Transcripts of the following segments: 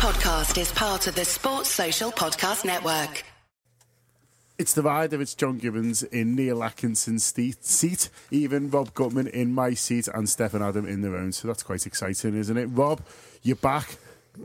podcast is part of the Sports Social Podcast Network. It's divided. It's John Gibbons in Neil Atkinson's seat, seat, even Rob Gutmann in my seat, and Stefan Adam in their own. So that's quite exciting, isn't it? Rob, you're back.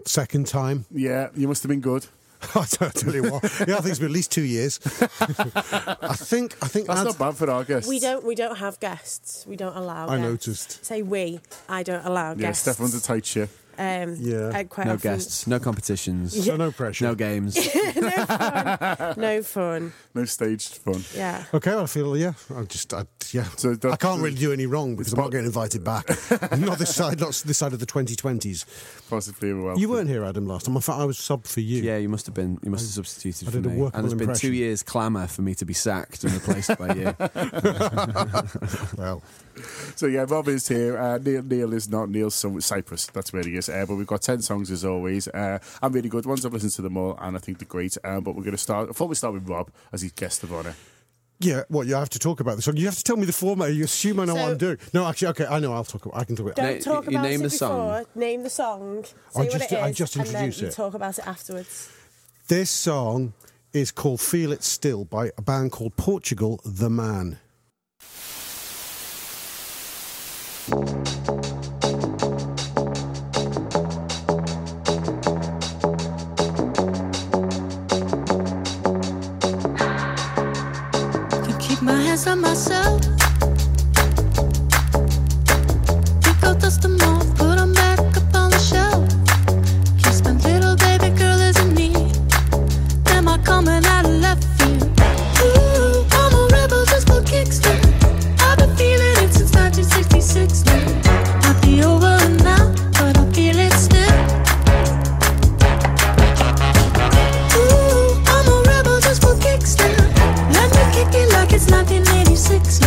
Second time. Yeah, you must have been good. I don't tell you what. Yeah, I think it's been at least two years. I think. I think That's Ad- not bad for our guests. We don't. We don't have guests. We don't allow. I guests. noticed. Say we. I don't allow Yeah, guests. Stefan's a tight ship. Um, Yeah. I quite No often- guests, no competitions, So no pressure. no games. No fun. No fun, no staged fun. Yeah. Okay, well, I feel yeah. I just I, yeah. So I can't really do any wrong because I'm not getting invited back. not this side. Not this side of the 2020s. Possibly well. You weren't here, Adam, last time. I thought I was sub for you. Yeah, you must have been. You must have substituted I for did me. workable And there's been two years clamour for me to be sacked and replaced by you. Well, So yeah, Rob is here. Uh, Neil, Neil is not. Neil's from Cyprus. That's where he is. Uh, but we've got ten songs as always, uh, and really good ones. I've listened to them all, and I think they're great. Um, but we're going to start. I thought we start with Rob as his guest of honour. yeah. What you have to talk about this. You have to tell me the format. You assume I know what I'm doing. No, actually, okay. I know. I'll talk. About, I can talk about. Don't Na- talk you about name it the before. song. Name the song. Say I what just- it is. I just and then introduce you it. talk about it afterwards. This song is called "Feel It Still" by a band called Portugal The Man. Can keep my hands on myself. 1986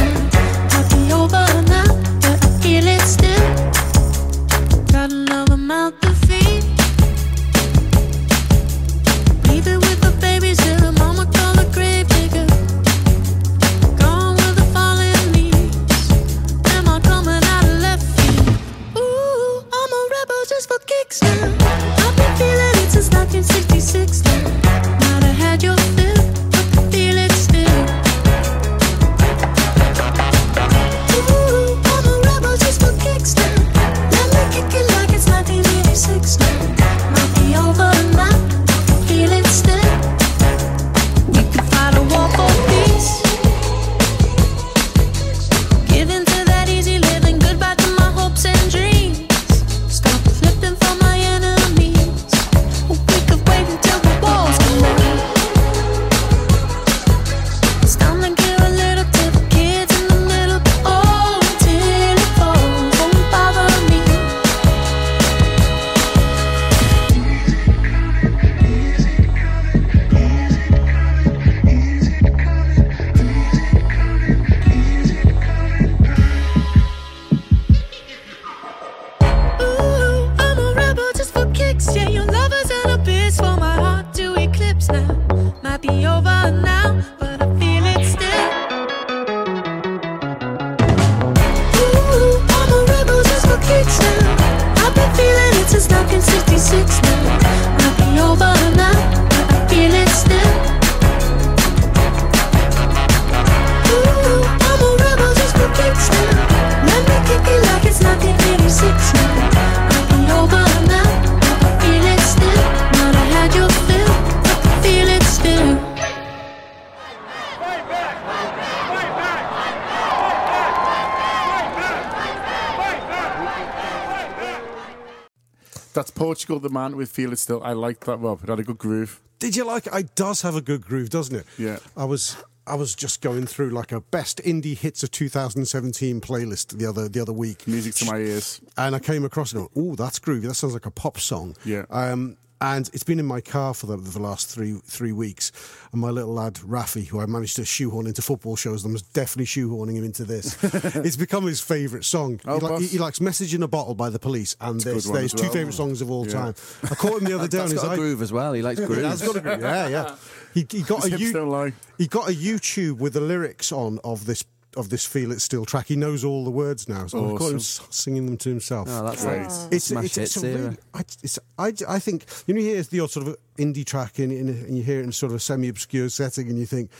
man with Feel It Still. I like that, Rob. It had a good groove. Did you like it? It does have a good groove, doesn't it? Yeah. I was I was just going through like a best indie hits of 2017 playlist the other the other week. Music to my ears. and I came across it. Oh, that's groovy. That sounds like a pop song. Yeah. Um, and it's been in my car for the, the last three three weeks. And my little lad Rafi, who I managed to shoehorn into football shows, them was definitely shoehorning him into this. it's become his favourite song. Oh, he, li- he, he likes "Message in a Bottle" by the Police, and there's, good this. one They're his as two well. favourite songs of all Yeah. time. I caught him the other day on That's his got a i- groove as well. He likes groove. That's got a groove. Yeah, yeah. He, he got His a hips you- don't lie. he got a YouTube with the lyrics on of this of this "Feel It Still" track. He knows all the words now. So I've him singing them to himself. Oh, that's Great. right. it's, Smash it's, it's a really, I, it's, I, I think you know you hear the odd sort of indie track in, in and you hear it in sort of a semi-obscure setting and you think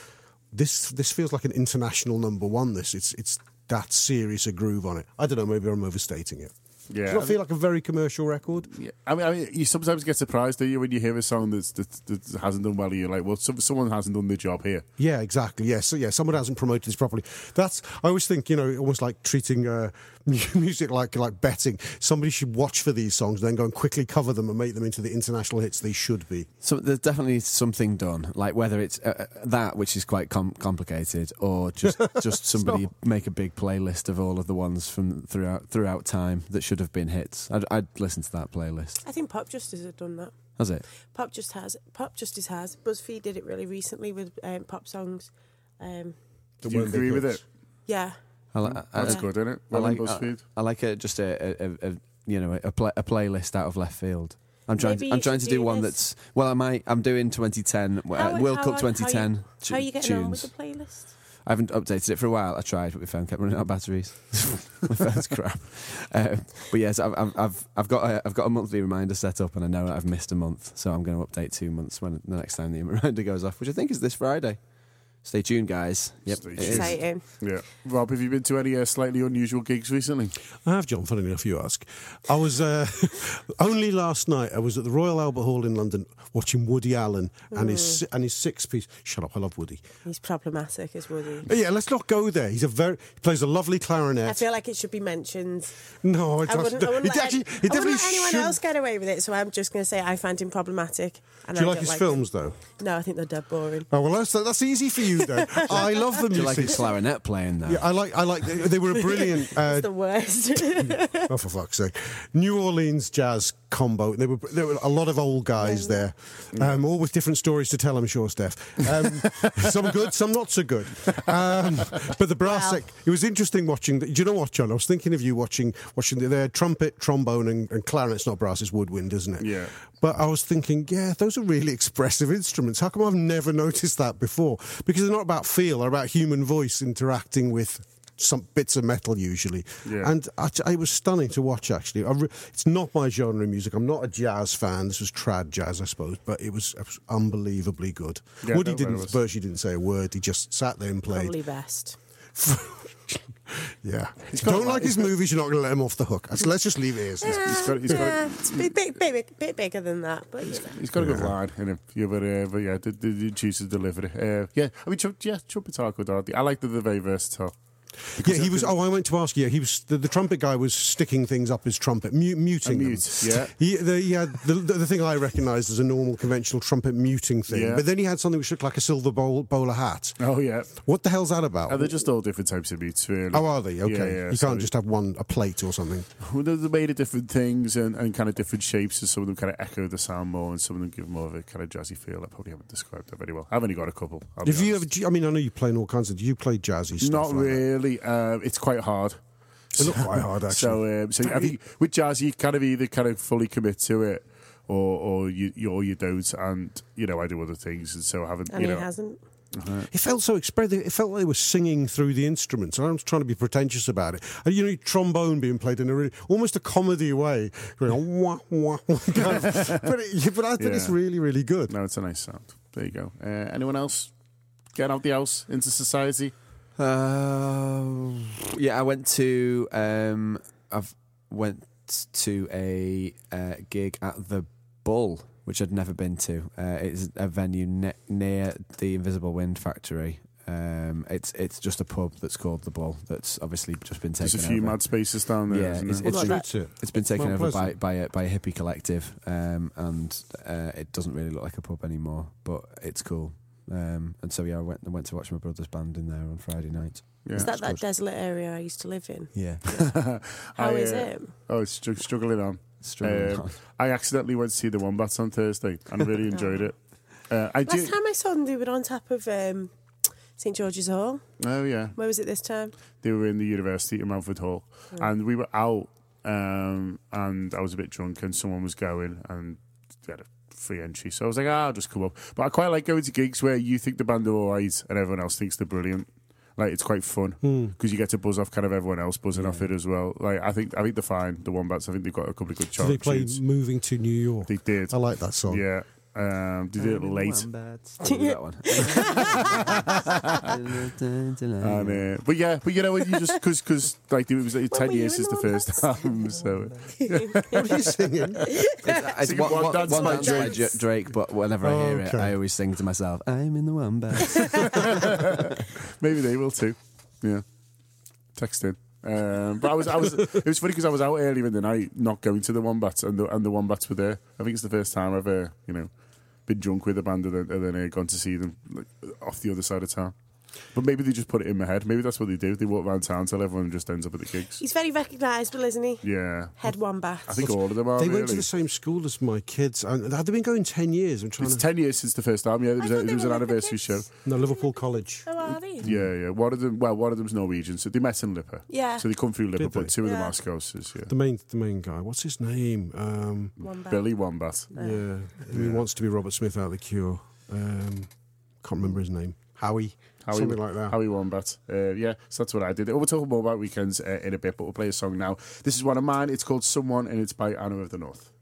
this this feels like an international number one. This it's it's that serious a groove on it. I don't know. Maybe I'm overstating it. Yeah, Does not feel like a very commercial record? Yeah, I mean, I mean, you sometimes get surprised, do you, when you hear a song that's, that, that hasn't done well, and you're like, well, some, someone hasn't done the job here. Yeah, exactly. Yeah, so yeah, someone hasn't promoted this properly. That's I always think you know almost like treating uh, music like like betting. Somebody should watch for these songs, then go and quickly cover them and make them into the international hits they should be. So there's definitely something done, like whether it's uh, uh, that, which is quite com- complicated, or just just somebody make a big playlist of all of the ones from throughout throughout time that should have been hits. I'd, I'd listen to that playlist. I think Pop Justice have done that. Has it? Pop just has. Pop Justice has. BuzzFeed did it really recently with um, pop songs. Um, Do you agree with it? yeah. I, li- That's I- good, isn't it? I like done, BuzzFeed. I, I like a, just a, a, a, a you know a, pla a playlist out of left field. I'm trying. Maybe To, I'm trying to do do one this. that's well. I might. I'm doing 2010 uh, How- World how Cup are- 2010 How, tu- are you getting on with tunes. the playlist? I haven't updated it for a while. I tried, but my phone kept running out of batteries. my phone's crap. Um, but yes, I've, I've, I've, I've got a, I've got a monthly reminder set up, and I know that I've missed a month, so I'm going to update two months when the next time the reminder goes off, which I think is this Friday. Stay tuned, guys. Yep, Stay it tuned. is. Exciting. Yeah. Rob, have you been to any uh, slightly unusual gigs recently? I have, John. Funny enough, you ask. I was uh, only last night. I was at the Royal Albert Hall in London watching Woody Allen and his and his six piece. Shut up! I love Woody. He's problematic as Woody. But yeah, let's not go there. He's a very he plays a lovely clarinet. I feel like it should be mentioned. no, I just- wouldn't, I wouldn't, it let, actually, I it wouldn't let anyone should. else get away with it, so I'm just going to say I find him problematic. And Do you I like don't his like films though? No, I think they're dead boring. Oh well, that's that's easy for you then. I love you you like his clarinet playing now? Yeah, I like. I like. They, they were a brilliant. Uh, It's the worst. oh, for fuck's sake! New Orleans jazz combo. There were there were a lot of old guys there, um, all with different stories to tell. I'm sure, Steph. Um, some good, some not so good. Um, but the brass. Wow. sec- it was interesting watching. The, do you know what, John? I was thinking of you watching watching the, their trumpet, trombone, and, and clarinet's not brass. It's woodwind, isn't it? Yeah. But I was thinking, yeah, those are really expressive instruments. How come I've never noticed that before? Because they're not about feel; they're about human voice interacting with some bits of metal usually. Yeah. And I, it was stunning to watch. Actually, I re- it's not my genre of music. I'm not a jazz fan. This was trad jazz, I suppose, but it was, it was unbelievably good. Yeah, Woody didn't. it was. Virtually didn't say a word. He just sat there and played. Probably best. Yeah. If you don't a- like his movies, you're not going to let him off the hook. So let's just leave it as. He's got, he's got, Yeah, it's a bit, bit, bit, bit bigger than that, but you know. He's got a good line in him. Yeah, but, uh, but yeah, the, the, the choose to deliver it. Uh, yeah, I mean, tr- yeah, trumpets are good. Aren't? I like that they're very versatile. Yeah, he was. Oh, I went to ask you. He was the, the trumpet guy was sticking things up his trumpet, mu- muting A them. mute, yeah. He, the, he had the, the, the thing I recognised as a normal conventional trumpet muting thing, Yeah. but then he had something which looked like a silver bowl, bowler hat. Oh yeah, What the hell's that about? and they're just all different types of mutes. Really. oh, are they? Okay, Yeah, yeah, you can't just have one a plate or something. Well, they're made of different things and, and kind of different shapes, and some of them kind of echo the sound more, and some of them give more of a kind of jazzy feel. I probably haven't described that very well. I've only got a couple. I'll Have you ever? honest. do you- I mean, I know you play in all kinds of. Do you play jazzy stuff? Not like that? Really. Uh, it's quite hard. It's not quite hard actually. So, um, so I think with jazz, you kind of either kind of fully commit to it, or or you, you or you don't. And you know, I do other things, and so I haven't. And you he know, hasn't. It felt so expressive. It felt like they were singing through the instruments. And I was trying to be pretentious about it. And you know, trombone being played in a really, almost a comedy way, going wah wah. wah kind of. but, it, but I think it's really, really good. no, it's a nice sound. There you go. Uh, anyone else getting out the house into society? Uh, yeah, I went to um, I've went to a uh, gig at the Bull, which I'd never been to. Uh, it's a venue ne- near the Invisible Wind Factory. Um, it's it's just a pub that's called the Bull. That's obviously just been taken There's a few over. mad spaces down there. Yeah, isn't it's- there? it's- What suits it? It's been taken Mount over by, by, a, by a hippie collective, um, and uh, it doesn't really look like a pub anymore, but it's cool. Um, and so yeah, I went I went to watch my brother's band in there on Friday night. Yeah. Is that that desolate area I used to live in? Yeah, How I, is uh, it? Oh, it's str- struggling on. struggling Um, on. I accidentally went to see the Wombats on Thursday, and I really enjoyed it. Uh, I do. Last time I saw them, they were on top of um, St George's Hall. Oh yeah, Where was it this time? they were in the university in Mountford Hall, and we were out, um, and I was a bit drunk, and someone was going, and they had a free entry, so I was like, ah, I'll just come up. But I quite like going to gigs where you think the band are alright, and everyone else thinks they're brilliant. Like it's quite fun Hmm. because you get to buzz off kind of everyone else buzzing off it as well. Like I think I think they're fine. The Wombats. I think they've got a couple of good Do they chart play tunes. "Moving to New York"? They did. I like that song. Yeah. Um, they did it late. that one. And, uh, but yeah, but you know, when you just because because like it was like, ten years since the the first album, so What are you singing? It's Singing one, One one, Dance one by dance by Drake. J- Drake, but whenever I hear it, I always sing to myself, I'm in the wombat. maybe they will too. Yeah, text in. Um, but I was, I was. It was funny because I was out earlier in the night, not going to the Wombats, and the and the Wombats were there. I think it's the first time I've, uh, you know, been drunk with a band and then, and then uh, gone to see them like, off the other side of town. But maybe they just put it in my head. Maybe that's what they do. They walk around town till everyone just ends up at the gigs. He's very recognisable, isn't he? Yeah, Head wombat. I think all of them are. They really. went to the same school as my kids. And had they been going ten years? I'm trying It's to. ten years since the first album. Yeah, there was, I a, thought there was an were anniversary show. Olympics. no, Liverpool College. Oh, are they? Yeah, yeah. One of them. Well, one of them's Norwegian, so they met in Liverpool. Yeah. So they come through Liverpool. they? Two of them Yeah. are Scousers. Yeah. The main, the main guy. What's his name? Um, Wombat. Billy Wombat. yeah, he wants to be Robert Smith out of the Cure. Um, can't remember his name. Howie. Howie, something like that. Howie Wombat. Uh, yeah, so that's what I did. We'll talk more about weekends uh, in a bit, but we'll play a song now. This is one of mine. It's called Someone, and it's by Anna of the North.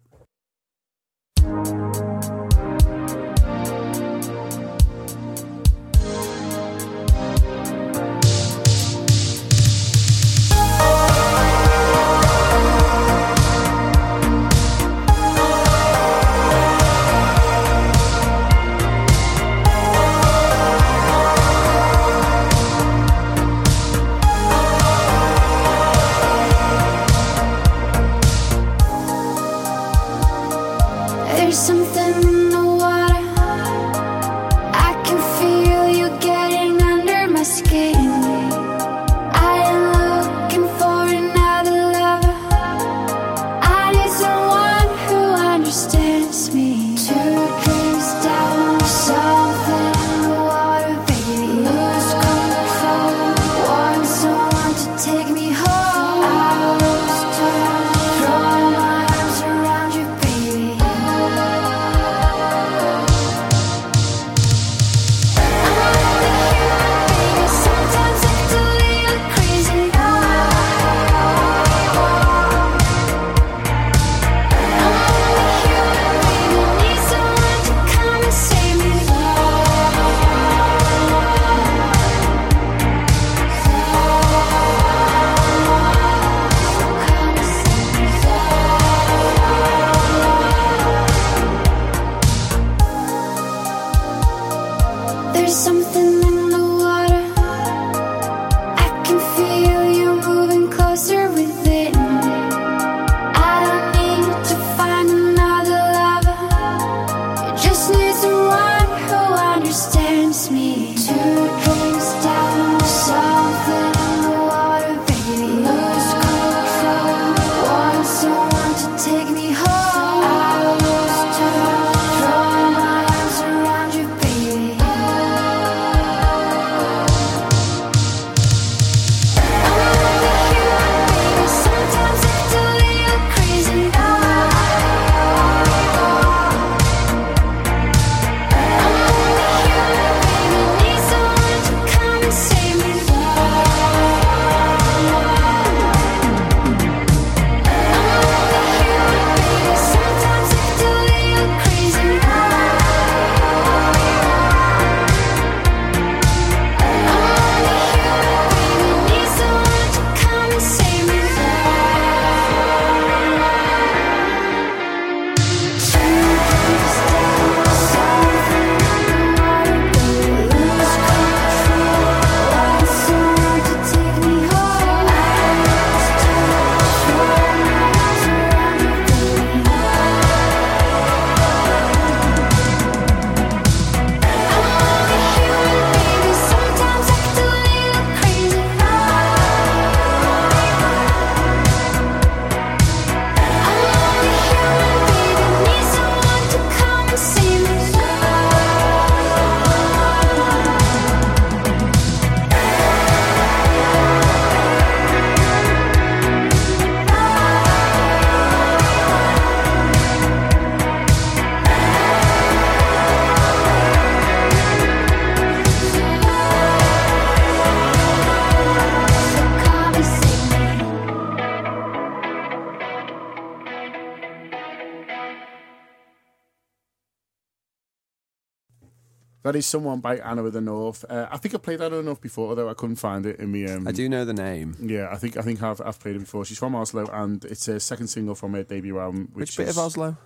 That is someone by Anna of the North. Uh, I think I played Anna of the North before, although I couldn't find it in me. Um, I do know the name. Yeah, I think I think I've, I've played it before. She's from Oslo, and it's a second single from her debut album. Which, Which, bit is, of Oslo? I'm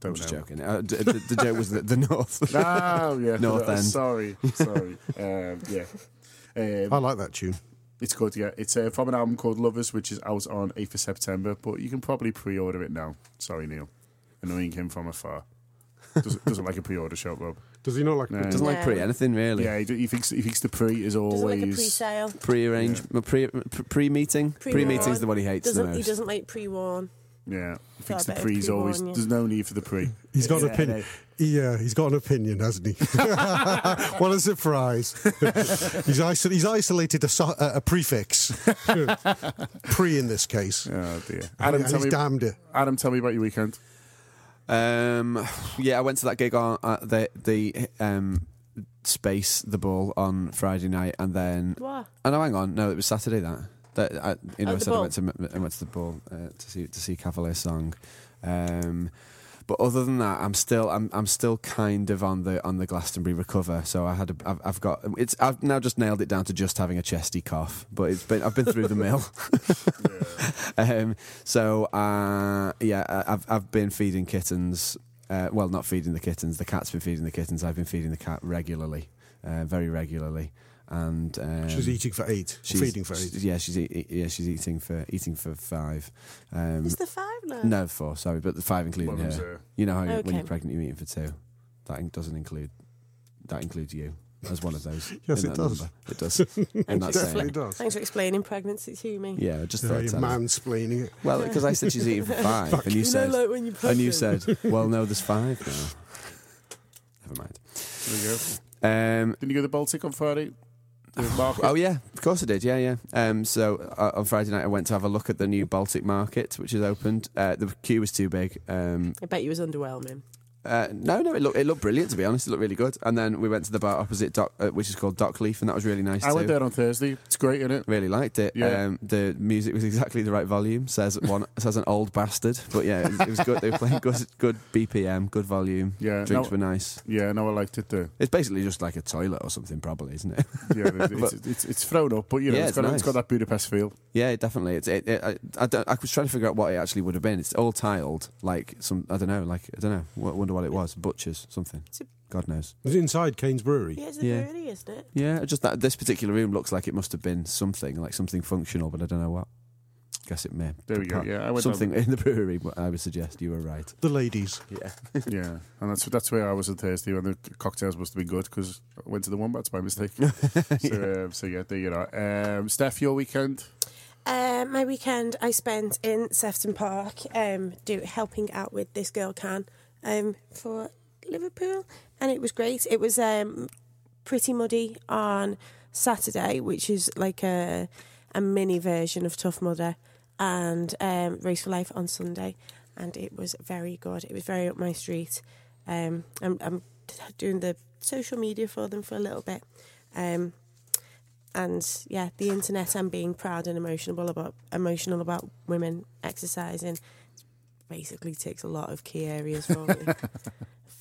Don't just know. joking. Uh, d- the, the joke was the, the north. Oh yeah, North End. Sorry, sorry. um, yeah, um, I like that tune. it's good. Yeah, it's uh, from an album called Lovers, which is out on eighth of September. But you can probably pre-order it now. Sorry, Neil. Annoying him from afar. Doesn't, doesn't like a pre-order shop, Rob. Does he not like? No. it? Doesn't like pre anything really. Yeah, he, he thinks he thinks the pre is always. Like a pre-sale. Pre-arrange, pre pre meeting. Pre-warn. Pre-meeting's the one he hates Doesn't he most. doesn't like pre-warn? Yeah, he So thinks the better pre's always. pre-warn. There's no need for the pre. He's got an Yeah, opinion. Yeah, uh, he's got an opinion, hasn't he? what a surprise! he's, isol- he's isolated a, so- a, a prefix, pre in this case. Oh dear. And Adam, tell he's me. damned it. Adam, tell me about your weekend. Um, yeah, I went to that gig on uh, the the um space the Bull on Friday night, and then What? oh no, hang on, no, it was Saturday that that I, you know Oh, I the said I went to I went to the Bull uh, to see to see Cavalier song. Um, but other than that, I'm still I'm I'm still kind of on the on the Glastonbury recover. So I had a, I've, I've got it's I've now just nailed it down to just having a chesty cough. But it's been I've been through the mill. um, so uh, yeah, I've I've been feeding kittens. Uh, well, not feeding the kittens. The cat's been feeding the kittens. I've been feeding the cat regularly, uh, very regularly, and um, She's eating for eight, she's- feeding for eight. Yeah, she's eat, eat- yeah she's eating for eating for five. Um, Is the five now? no, four. Sorry, but the five including Well, her. it You know how you- when you're pregnant, you're eating for two. That in- doesn't include. That includes you as one of those. Yes, it does. number. It does. in that Definitely saying. does. Thanks for explaining pregnancy to me. Yeah, I just Yeah, thought. you're I'd tell you. mansplaining it. Well, because I said she's eating for five, and you You know, said, like when you're and you said, well, no, there's five now. Never mind. There you go. Um, Didn't you go to the Baltic on Friday? The market? Oh yeah, of course I did. Yeah, yeah. Um, so uh, on Friday night I went to have a look at the new Baltic Market, which has opened. Uh, the queue was too big. Um, I bet you was underwhelming. Uh, no, no, it looked it looked brilliant to be honest. It looked really good. And then we went to the bar opposite, Dock, uh, which is called Dock Leaf, and that was really nice I too. went there on Thursday. It's great, isn't it? Really liked it. Yeah. Um, the music was exactly the right volume. Says one says an old bastard, but yeah, it was, it was good. They were playing good, good BPM, good volume. Yeah. Drinks no, were nice. yeah, no, I liked it too. It's basically just like a toilet or something, probably, isn't it? Yeah, it- it's, it's, it's thrown up, but you know, Yeah, it's it's got, it's got that Budapest feel. Yeah, definitely. It's it, it, I, I, don't, I was trying to figure out what it actually would have been. It's all tiled, like some I don't know, like I don't know. I wonder what it was. Butchers, something. A- God knows. It was inside Cain's Brewery. Yeah, it's a Yeah. brewery, isn't it? Yeah, just that this particular room looks like it must have been something, like something functional, but I don't know what. Guess it may. There we go. Yeah, I went something in the brewery. But I would suggest you were right. The ladies. Yeah. Yeah, and that's that's where I was on Thursday when the cocktails must have been good because I went to the Wombats by mistake. so, um, so yeah, there you are. Um, Steph, your weekend? Um, my weekend I spent in Sefton Park, um, do helping out with this girl can, um, for Liverpool, and it was great. It was um, pretty muddy on Saturday, which is like a a mini version of Tough Mudder, and um, Race for Life on Sunday, and it was very good. It was very up my street. Um, I'm, I'm doing the social media for them for a little bit. Um, and yeah, the internet and being proud and emotional about emotional about women exercising basically ticks a lot of key areas for me.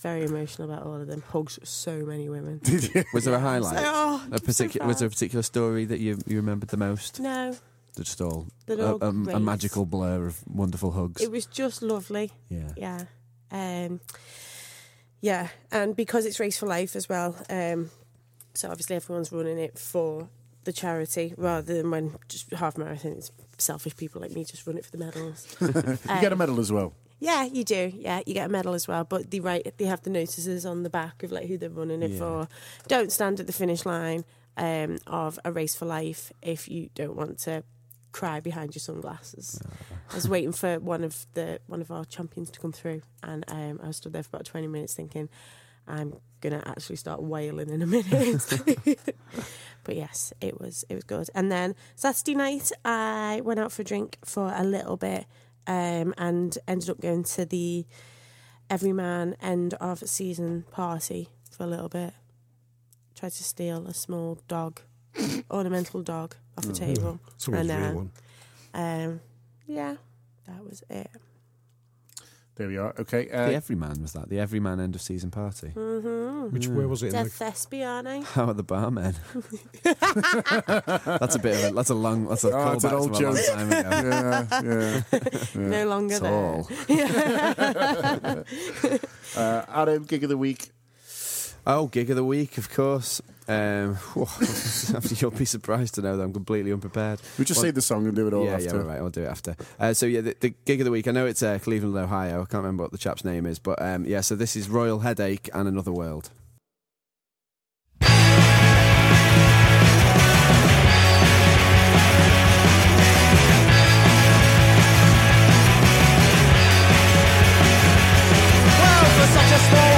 Very emotional about all of them. Hugs so many women. Was there a highlight? Oh, a particular was there a particular story that you you remembered the most? no, Just all, They're a, all a- a magical blur of wonderful hugs. it was just lovely. yeah. Yeah. Um, yeah, and because it's Race for Life as well, um, so obviously everyone's running it for the charity rather than when just half marathon, it's selfish people like me just run it for the medals. You get a medal as well. Yeah, you do. Yeah, you get a medal as well. But they write, they have the notices on the back of like who they're running it Yeah. for. Don't stand at the finish line um, of a race for life if you don't want to cry behind your sunglasses. I was waiting for one of the one of our champions to come through, and um, I stood there for about twenty minutes thinking, I'm gonna actually start wailing in a minute. but yes, it was it was good. And then Saturday night, I went out for a drink for a little bit, um, and ended up going to the Everyman end of season party for a little bit. Tried to steal a small dog, ornamental dog, off the table. Someone's And, real uh, one. Um, yeah, that was it. There we are. Okay. Uh, the Everyman was that? The Everyman end of season party. Which where was it? In Dead the, Thespiane. How are the barmen? that's a bit of a that's a long that's a Oh, it's an old to long joke. time ago. yeah, yeah. No longer It's there. all. Uh, Adam, gig of the week. Oh, gig of the week, of course. Um, you'll be surprised to know that I'm completely unprepared. We just Well, say the song and do it all yeah, after. yeah, right, I'll do it after. Uh, so yeah, the, the gig of the week. I know it's uh, Cleveland, Ohio. I can't remember what the chap's name is, but um, yeah. So this is Royal Headache and Another World. Well, for such a small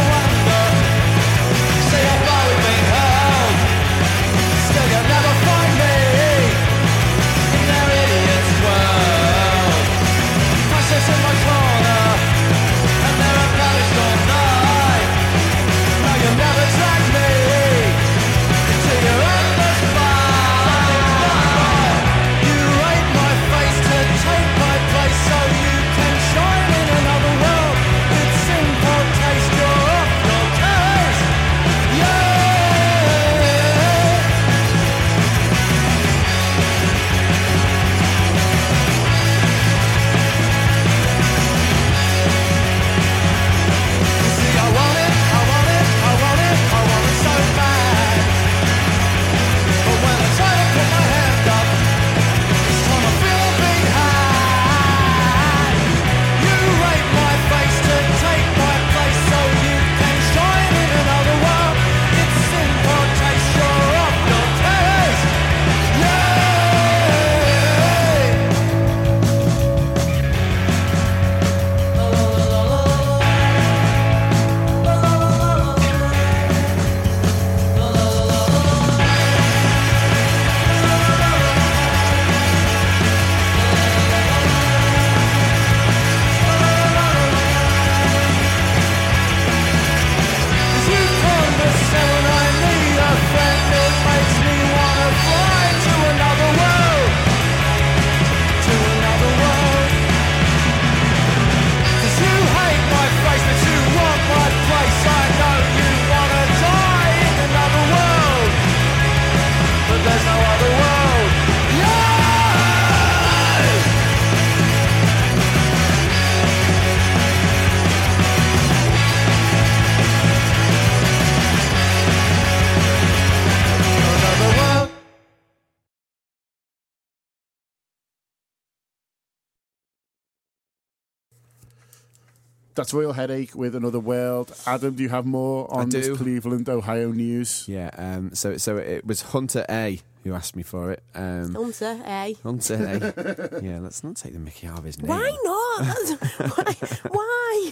That's Royal Headache with Another World. Adam, do you have more on this Cleveland, Ohio news? Yeah. Um, so so it was Hunter A who asked me for it. Um, Hunter, eh? Hunter A. yeah. Let's not take the Mickey out of his name. Why not? That's- why? Why?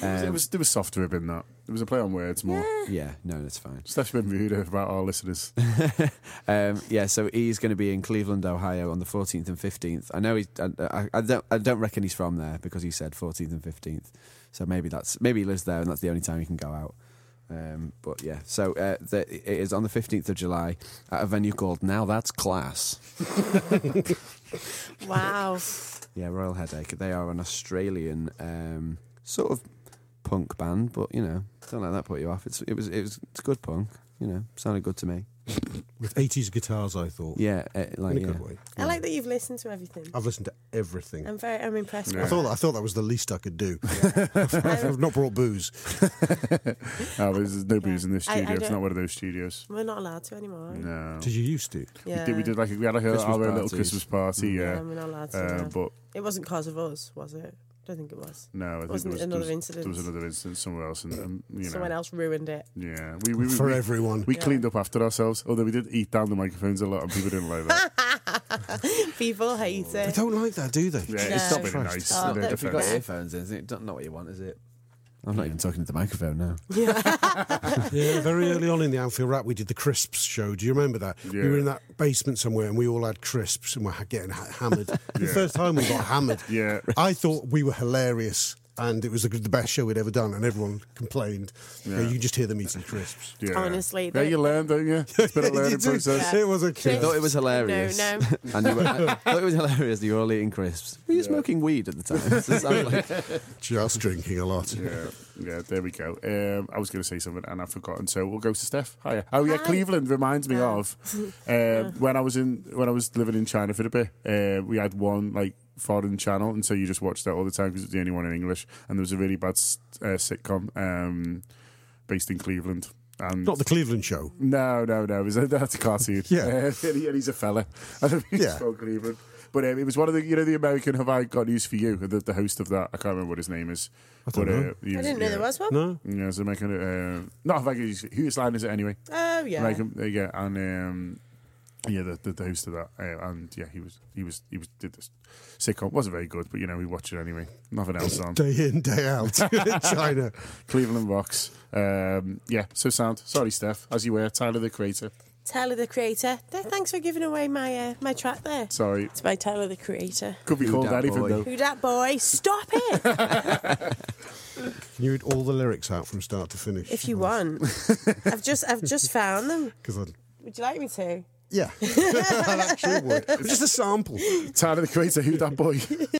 Um, it was there was soft rib in that. It was a play on words more. yeah. No, that's fine. Steph Bermuda about our listeners. Um, yeah, so he's going to be in Cleveland, Ohio, on the 14th and 15th. I know he. I, I, I don't. I don't reckon he's from there because he said 14th and 15th. So maybe that's maybe he lives there, and that's the only time he can go out. Um, but yeah, so uh, the, it is on the 15th of July at a venue called Now That's Class. wow. Yeah, Royal Headache. They are an Australian um, sort of punk band, but you know, don't let that put you off. It's it was it was it's good punk. You know, sounded good to me. With 80s guitars, I thought. Yeah, uh, like In a yeah. good way. I like that you've listened to everything. I've listened to everything. I'm very, I'm impressed. I with thought I thought that was the least I could do. I've not brought booze. Oh, there's no booze in this I- I studio. it's don't- not one of those studios. We're not allowed to anymore. No. Did you used to? We, Yeah. did, we did like we had like a, Christmas our own little parties. Christmas party, Yeah, yeah. we're not allowed to. Uh, no. but It wasn't because of us, was it? I don't think it was. no, I think Wasn't there was, another there was, incident? There was another incident somewhere else, and, and you know, Someone else ruined it. yeah, we we, we, For we, everyone. we Yeah. cleaned up after ourselves. Although we did eat down the microphones a lot, and people didn't like that. People hate it. They don't like that, do they? Yeah, it's not No. very nice. Oh, in their they're- If you've got defense. earphones in, is it not what you want, is it? I'm not even talking to the microphone now. Yeah, very early on in the Anfield Wrap, we did the crisps show. Do you remember that? Yeah. We were in that basement somewhere, and we all had crisps, and we're getting ha- hammered. The first time we got hammered, Yeah. I thought we were hilarious. And it was the, the best show we'd ever done, and everyone complained. You, know, you just hear them eating crisps. Yeah. Honestly, yeah, you learn, don't you? It's been a learning You do. process. It was a I kid. thought it was hilarious. No, no. and you were, I thought it was hilarious that you were all eating crisps. Were you smoking weed at the time? Does it sound like- Just drinking a lot. Yeah, yeah, there we go. Um, I was going to say something and I've forgotten, so we'll go to Steph. Hiya. Oh yeah, Hi. Cleveland reminds me Oh. of uh, when I was in when I was living in China for a bit. Uh, we had one like foreign channel, and so you just watched that all the time because it's the only one in English. And there was a really bad uh, sitcom um, based in Cleveland. And Not the Cleveland show. no, no, no. It was a, that's a cartoon. Yeah. Uh, and, he- and he's a fella. I don't think he's Yeah. from Cleveland. But um, it was one of the, you know, the American Have I Got News for You? The, the host of that. I can't remember what his name is. I don't but, know. Uh, he I didn't know yeah. there was one. No? Yeah, it's American. Uh, not Have I Got News. Whose line is it anyway? Oh yeah. American. Uh, yeah, and um, yeah, the, the the host of that, uh, and yeah, he was he was he was did this sitcom. wasn't very good, but you know we watch it anyway. Nothing else on. Day in, day out. China. Cleveland rocks. Um, yeah, so sound. Sorry, Steph. As you were, Tyler the Creator. Tyler the Creator. Th- Thanks for giving away my uh, my track there. Sorry, It's by Tyler the Creator. could be Who called that anything boy? though. Who that boy? Stop it! Can you read all the lyrics out from start to finish? if you want. I've just I've just found them. Because I. Would you like me to? Yeah. I actually would. It was just a sample. Tyler the Creator. Who that boy?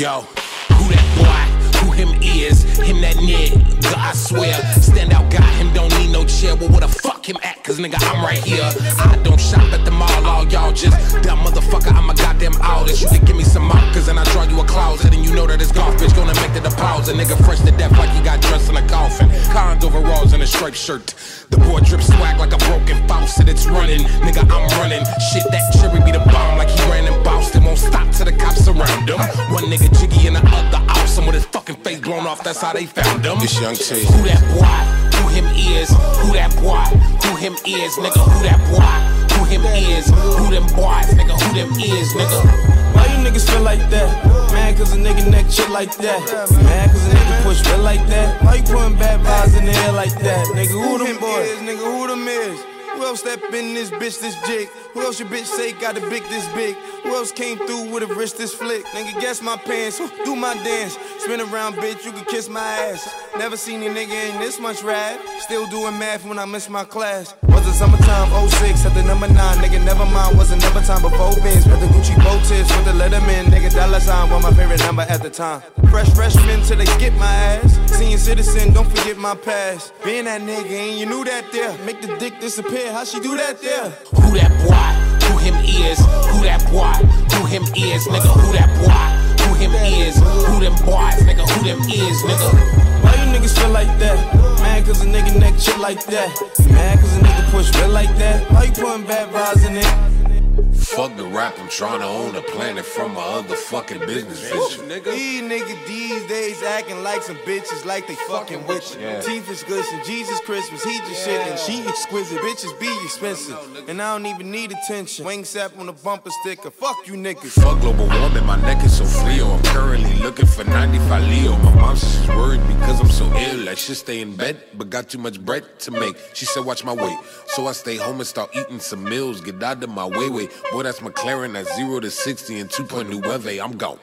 Yo, who that boy? Who him is? Him that nigga, I swear. Stand out, got him, don't need no chair. Well, where the fuck him at? Cause nigga, I'm right here. I don't shop at the mall, all y'all just dumb motherfucker. I'm a goddamn artist. You can give me some markers and I draw you a closet. And you know that it's golf, bitch, gonna make the deposit. Nigga, fresh to death like he got dressed in a coffin. Cons overalls and a striped shirt. The boy drip swag like a broken faucet. It's running, nigga, I'm running. Shit, that cherry be the bomb like he ran in Boston. Won't stop till the cops around him. One nigga jiggy and the other awesome with his fucking face blown off. That's how they found him. It's Young T. Who that boy? Who him is? Who that boy? Who him is? Nigga, who that boy? Who him is? Who them boys? Nigga, who them is? Nigga. Why you niggas feel like that? Man, cause a nigga neck shit like that. Man, cause a nigga push feel like that. Why you putting bad vibes in the air like that? Nigga, who them boys? Nigga, who them is? Who else step in this bitch this jig? Who else your bitch say got a big this big? Who else came through with a wrist this flick? Nigga, guess my pants, do my dance. Spin around, bitch, you can kiss my ass. Never seen a nigga in this much rad. Still doing math when I miss my class. Was it summertime 06 at the number 9? Nigga, never mind, was another time before Benz. With the Gucci bow tips, with the Letterman. Nigga, dollar sign was my favorite number at the time. Fresh freshman till they skip my ass. Senior citizen, don't forget my past. Being that nigga, and you knew that there. Make the dick disappear, how she do that there? Who that boy? Who him is? Who that boy? Who him is? Nigga, who that boy? Who him is? Who them boys? Nigga, who them is? Nigga. Why you niggas feel like that? Man, cause a nigga neck shit like that. Man, cause a nigga push feel like that. Why you putting bad vibes in it? Fuck the rap, I'm trying to own the planet from my other fucking business vision. These niggas these days acting like some bitches like they fucking with you. Teeth is glisten, Jesus Christmas, he just shit and she exquisite. Bitches be expensive, and I don't even need attention. Wing sap on a bumper sticker, fuck you niggas. Fuck global warming, my neck is so frio. I'm currently looking for 95 Leo. My mom says she's worried because I'm so ill. I should stay in bed, but got too much bread to make. She said, watch my weight. So I stay home and start eating some meals. Get out of my way, way. Boy, that's McLaren at 0 to 60 and 2.9. I'm gone.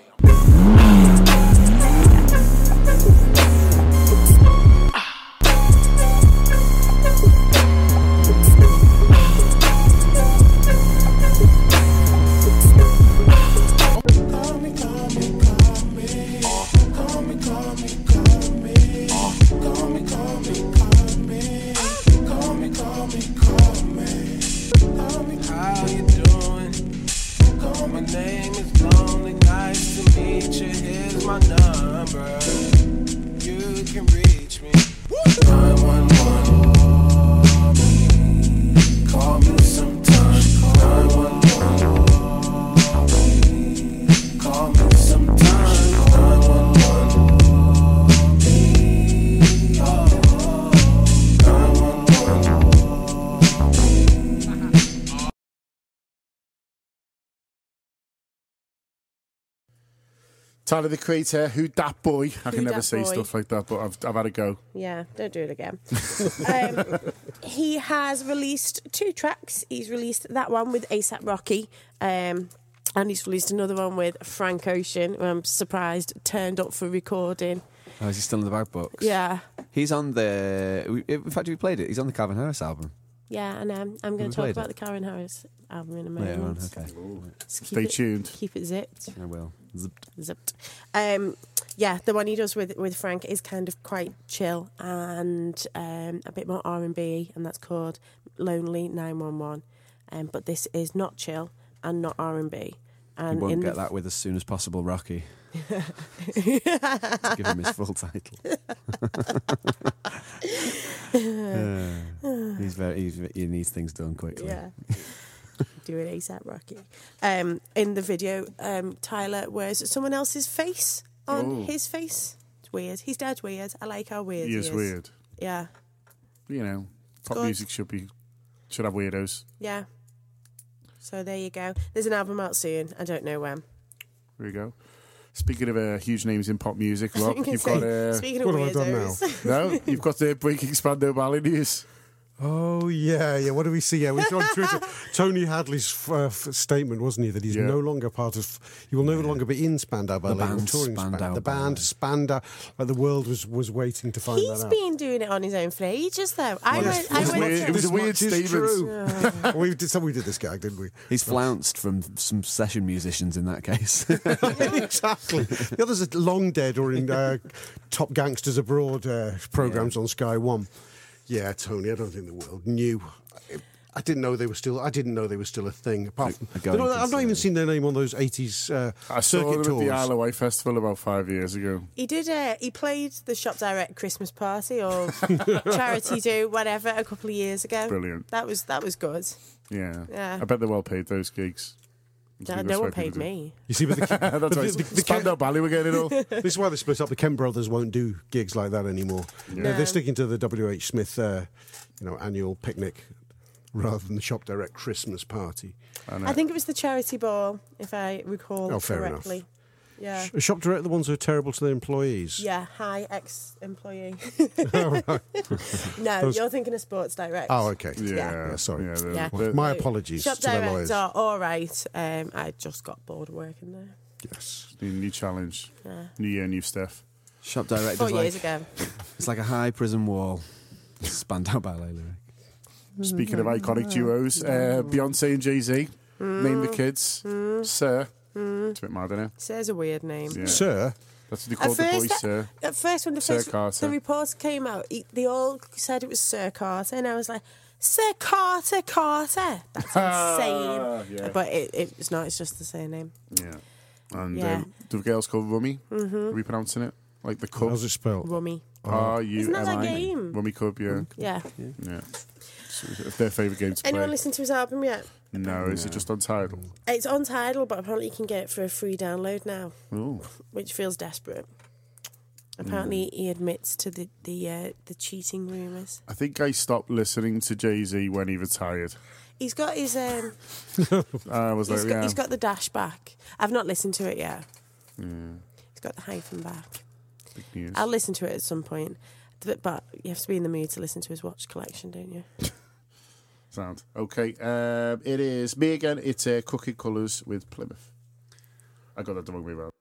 Tyler the Creator, who dat boy? I Who can never say boy? stuff like that, but I've, I've had a go. Yeah, don't do it again. um, he has released two tracks. He's released that one with ASAP Rocky, um, and he's released another one with Frank Ocean. Who I'm surprised turned up for recording. Oh, is he still in the back books? Yeah, He's on the. In fact, we played it. He's on the Calvin Harris album. yeah, and um, I'm going to talk about it? the Calvin Harris album in a Later on, moment. okay. Stay it- tuned. Keep it zipped. I will. Zipped. zipped. Um, yeah, the one he does with with Frank is kind of quite chill and um, a bit more R and B, and that's called Lonely Nine One One. Um, but this is not chill and not R and B. You And won't get that with as soon as possible, Rocky. Give him his full title. Uh, he's very. He's, he needs things done quickly. Yeah. Do it ASAP, Rocky. Um, in the video, um, Tyler wears someone else's face on Oh. his face. It's weird. He's dead weird. I like how weird He he is weird. Yeah, You know, pop good. music should be should have weirdos. yeah. So there you go. There's an album out soon. I don't know when. There you go. Speaking of uh, huge names in pop music, I Rob, you've gonna got say, uh, Speaking of What have I done weirdos, no, you've got the Breaking Spandau Ballet news. Oh yeah, yeah. What do we see? Yeah, we saw on Twitter. Tony Hadley's uh, f- statement, wasn't he, that he's Yeah. no longer part of. He will no longer be in Spandau Ballet. or band touring Spandau The band Ballet. Spandau. Like the world was was waiting to find he's that out. He's been doing it on his own for ages, though. I Well, went. it I was went weird- it was a weird much is statement. true. we did. So we did this gag, didn't we? He's flounced from some session musicians in that case. exactly. The others are long dead or in uh, Top Gangsters Abroad uh, programs on Sky One. Yeah, Tony. I don't think the world knew. I didn't know they were still. I didn't know they were still a thing. Apart from, a going not- I've not even seen their name on those eighties uh, I saw circuit them at the tours. Isle of Wight Festival about five years ago. He did. Uh, he played the Shop Direct Christmas party or charity do whatever a couple of years ago. Brilliant. That was that was good. Yeah. Yeah. I bet they're well paid, those gigs. No, That's no why one paid me. You see, but the, That's but right. the, the, the Spandau Ballet were getting it all. this is why they split up. The Kemp brothers won't do gigs like that anymore. They're, No. they're sticking to the W. H. Smith, uh, you know, annual picnic rather than the Shop Direct Christmas party. I think it was the charity ball, if I recall Oh, fair enough. Correctly. Yeah. Sh- Shop Direct, the ones who are terrible to their employees. Yeah, hi, ex-employee. Oh, no, Those- you're thinking of Sports Direct. Oh, okay. Yeah. Yeah, sorry. Yeah, they're- Yeah. they're- My apologies Shop to their Direct lawyers. are all right. Um, I just got bored working there. Yes. New, new challenge. New year, new stuff. Shop director. Four like, years ago. It's like a high prison wall. Spandau Ballet lyric. Speaking of iconic duos, uh, Beyonce and Jay Z. Name the kids. Sir. It's a bit mad, isn't it? Says a weird name. Yeah. Sir, That's what they called the boy, that- Sir. at first when the Sir first Carter. the reports came out, he, they all said it was Sir Carter, and I was like, Sir Carter, Carter. That's insane. yeah. But it, it's not. It's just the same name. Yeah. And Yeah. um, the girl's called Rummy. Mm-hmm. Are we pronouncing it? Like the cup? how's it spelled? Rummy. R U Isn't that M game? Rummikub, yeah. Yeah. Yeah. So it's their favourite game to play. Anyone listen to his album yet? No, is it just on Tidal? It's on Tidal, but apparently you can get it for a free download now, Oh. which feels desperate. Apparently, he admits to the the uh, the cheating rumours. I think I stopped listening to Jay Z when he retired. He's got his um, I was he's like, got yeah. he's got the dash back. I've not listened to it yet. He's got the hyphen back. big news. I'll listen to it at some point. But, but you have to be in the mood to listen to his watch collection, don't you? Sound. Okay. Um, it is me again. It's uh, Cookie Colours with Plymouth. I got that the wrong way round.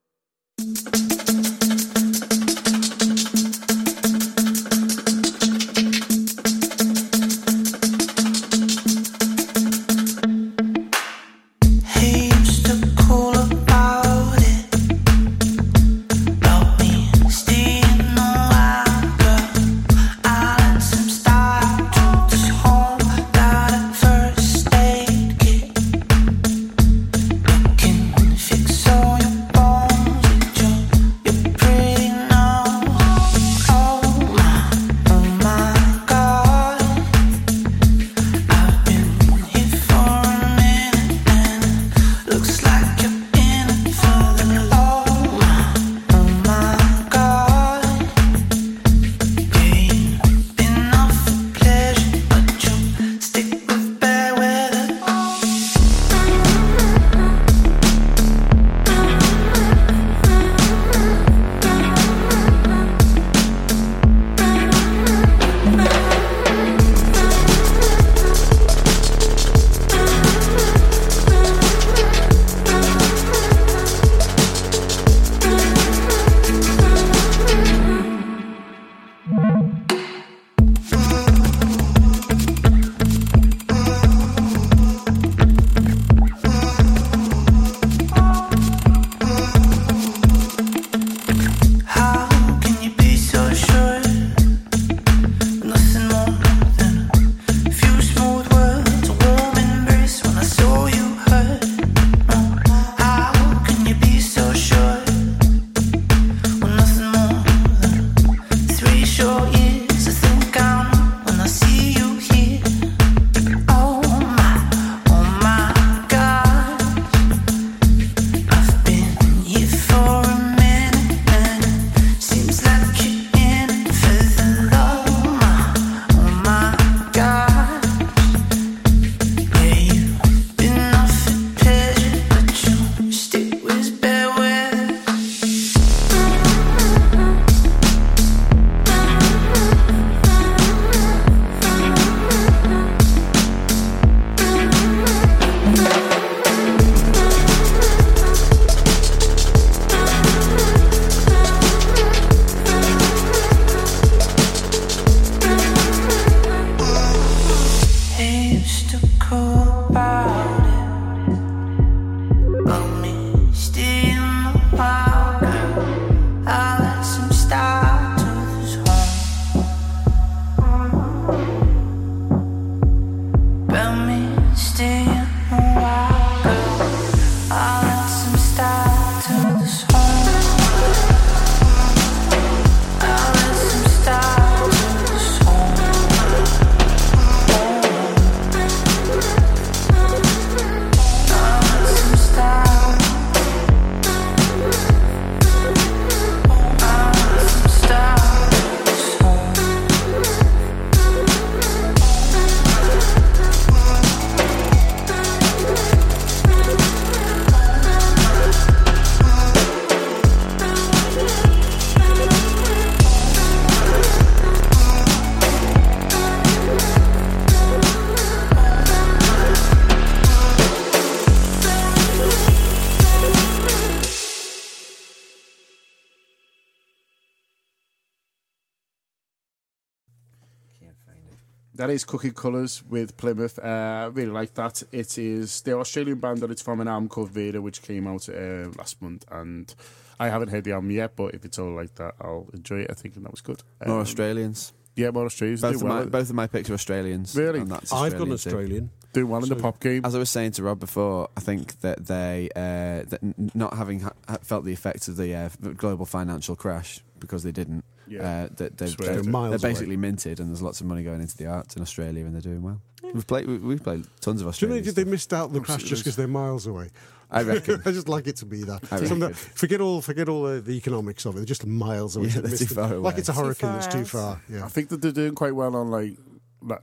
That is Cookie Colours with Plymouth. Uh, I really like that. It is the Australian band that it's from an album called Vader, which came out uh, last month. And I haven't heard the album yet, but if it's all like that, I'll enjoy it. I think that was good. More Um, Australians. Yeah, more Australians. Both do of, well. my, both of my picks are Australians. Really? and that's I've got an too. Australian. do well in the pop game. As I was saying to Rob before, I think that they, uh, that n- not having ha- ha- felt the effects of the uh, global financial crash because they didn't, Yeah. uh, that they've, they're, they're away. basically minted, and there's lots of money going into the arts in Australia, and they're doing well. We've played, we- we've played tons of Do you know Australian. they missed out the crash just because they're miles away? I reckon. I just like it to be that. I reckon. that- forget all, forget all the, the economics of it. They're just miles away. Yeah, They they're too it. far Like it's a hurricane far that's too out. far. I think that they're doing quite well on like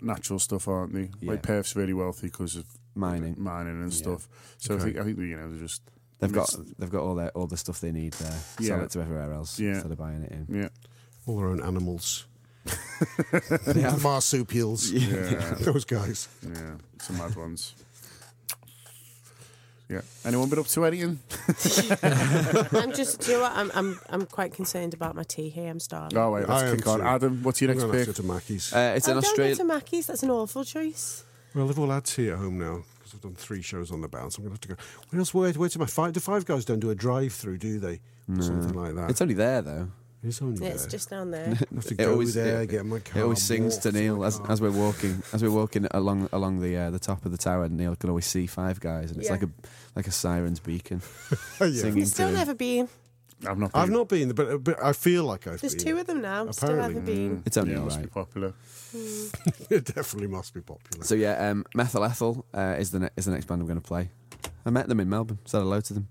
natural stuff, aren't they? Yeah. Like Perth's really wealthy because of Mining. mining and Yeah. stuff. So I think I think you know they're just They've got they've got all their all the stuff they need there. Sell it to everywhere else Yeah. instead of buying it in. yeah All their own animals. the marsupials. yeah Those guys. yeah some mad ones. Yeah. Anyone been up to anything? I'm just, do you know what? I'm, I'm, I'm quite concerned about my tea here. I'm starving. Oh wait, I let's am kick on. too. Adam, what's your I'm next pick? have to go to Mackey's. Uh, it's oh, an Australian. to Mackey's. That's an awful choice. well, they've all had tea at home now because I've done three shows on the bounce. I'm going to have to go. Where else? Where, where to my five? The five guys don't do a drive-through, do they? Or Something like that. It's only there though. It's only Yeah, it's just down there. I It always- there, it- get my car. It always sings to Neil as, as we're walking as we're walking along along the uh, the top of the tower. Neil can always see five guys, and it's Yeah. like a like a siren's beacon yeah. singing You've to still never been. I've not. I've not been, but, but I feel like I've There's been. two of them now. Still haven't been. It's only yeah, it all must be right. popular. it definitely must be popular. So yeah, um, Methyl Ethel uh, is the ne- is the next band I'm going to play. I met them in Melbourne. Said hello to them.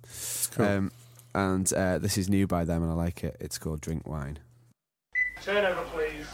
cool. Um, and uh, this is new by them, and I like it. It's called Drink Wine. Turn over, please.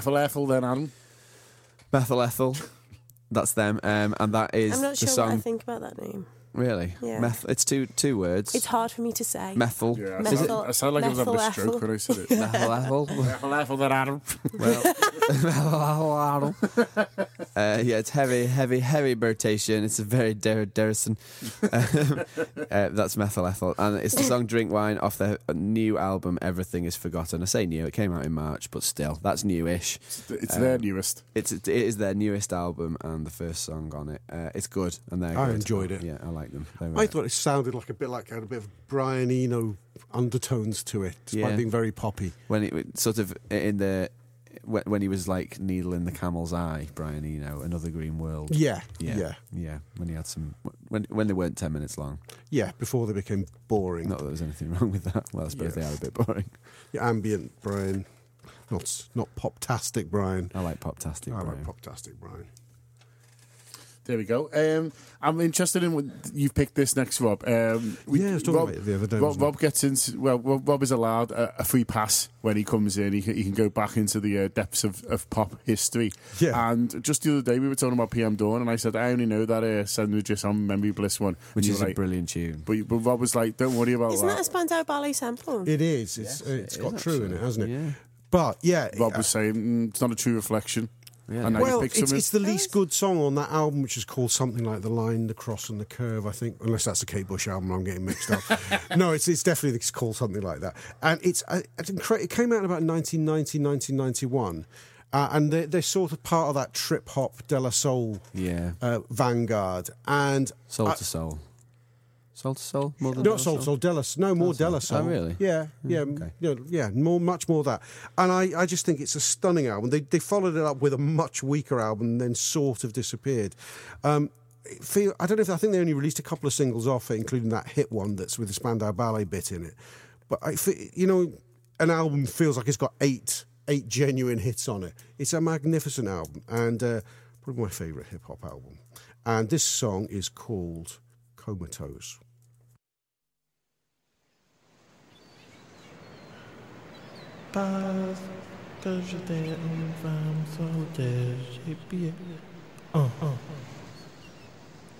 Methyl Ethel then Adam. Methyl Ethel. That's them, um, and that is I'm not the sure song. what I think about that name. Really? Yeah. Meth- it's two two words. It's hard for me to say. methyl. Yeah, I, Methyl- sound, I sound like I was having a methyl stroke when I said it. Methyl Ethel. Methyl Ethel, then Adam. uh, yeah, it's heavy, heavy, heavy rotation. It's a very Der Derrison. Um, uh, that's Methyl Ethel, and it's the song "Drink Wine" off their new album "Everything Is Forgotten." I say new; it came out in March, but still, that's newish. It's Um, their newest. It's it is their newest album and the first song on it. Uh, it's good, and they're I good. enjoyed it. Yeah, I like them. They were- I thought it sounded like a bit like had a bit of Brian Eno undertones to it, despite Yeah. being very poppy. when it sort of in the when, when he was like needle in the camel's eye, Brian Eno, another green world. Yeah, yeah, yeah, yeah. When he had some when when they weren't ten minutes long. yeah. Before they became boring, Not that there was anything wrong with that. Well, I suppose Yeah. they are a bit boring. yeah, ambient Brian, not not pop-tastic Brian. I like Poptastic. Brian. I Brian. like pop-tastic Brian. There we go. Um, I'm interested in what you've picked this next, Rob. Um, Yeah, I was talking Rob, about it the other day, Rob. Rob gets into well. Rob Rob is allowed a, a free pass when he comes in. He can, he can go back into the uh, depths of, of pop history. Yeah. And just the other day we were talking about PM Dawn, and I said I only know that uh, "Set Adrift on Memory Bliss" one, which is were a brilliant tune. But, but Rob was like, "Don't worry about Isn't that a that." Spandau Ballet sample? It is. It's Yes, uh, it's it got is, true in it, hasn't it? Yeah. But yeah, Rob uh, was saying mm, it's not a true reflection. Yeah. And now well, you it's, something. it's the least good song on that album, which is called something like "The Line, the Cross, and the Curve." I think, unless that's the Kate Bush album, I'm getting mixed up. no, it's it's definitely it's called something like that, and it's, it's incre- it came out in about 1990, 1991. Uh, and they're, they're sort of part of that trip hop De La Soul Yeah, uh, vanguard. And soul I- to soul, soul to soul, more than not Soul Soul, De No, more De La Oh, really? Yeah, yeah, okay. yeah, yeah, more, much more that. And I, I just think it's a stunning album. They, they followed it up with a much weaker album, and then sort of disappeared. Um, feel I don't know if I think they only released a couple of singles off it, including that hit one that's with the Spandau Ballet bit in it. But I, you know, an album feels like it's got eight, eight genuine hits on it. It's a magnificent album, and uh, probably my favourite hip hop album. And this song is called Comatose. Paz, que je t'ai une femme solitaire, j'ai pillé. Oh, oh.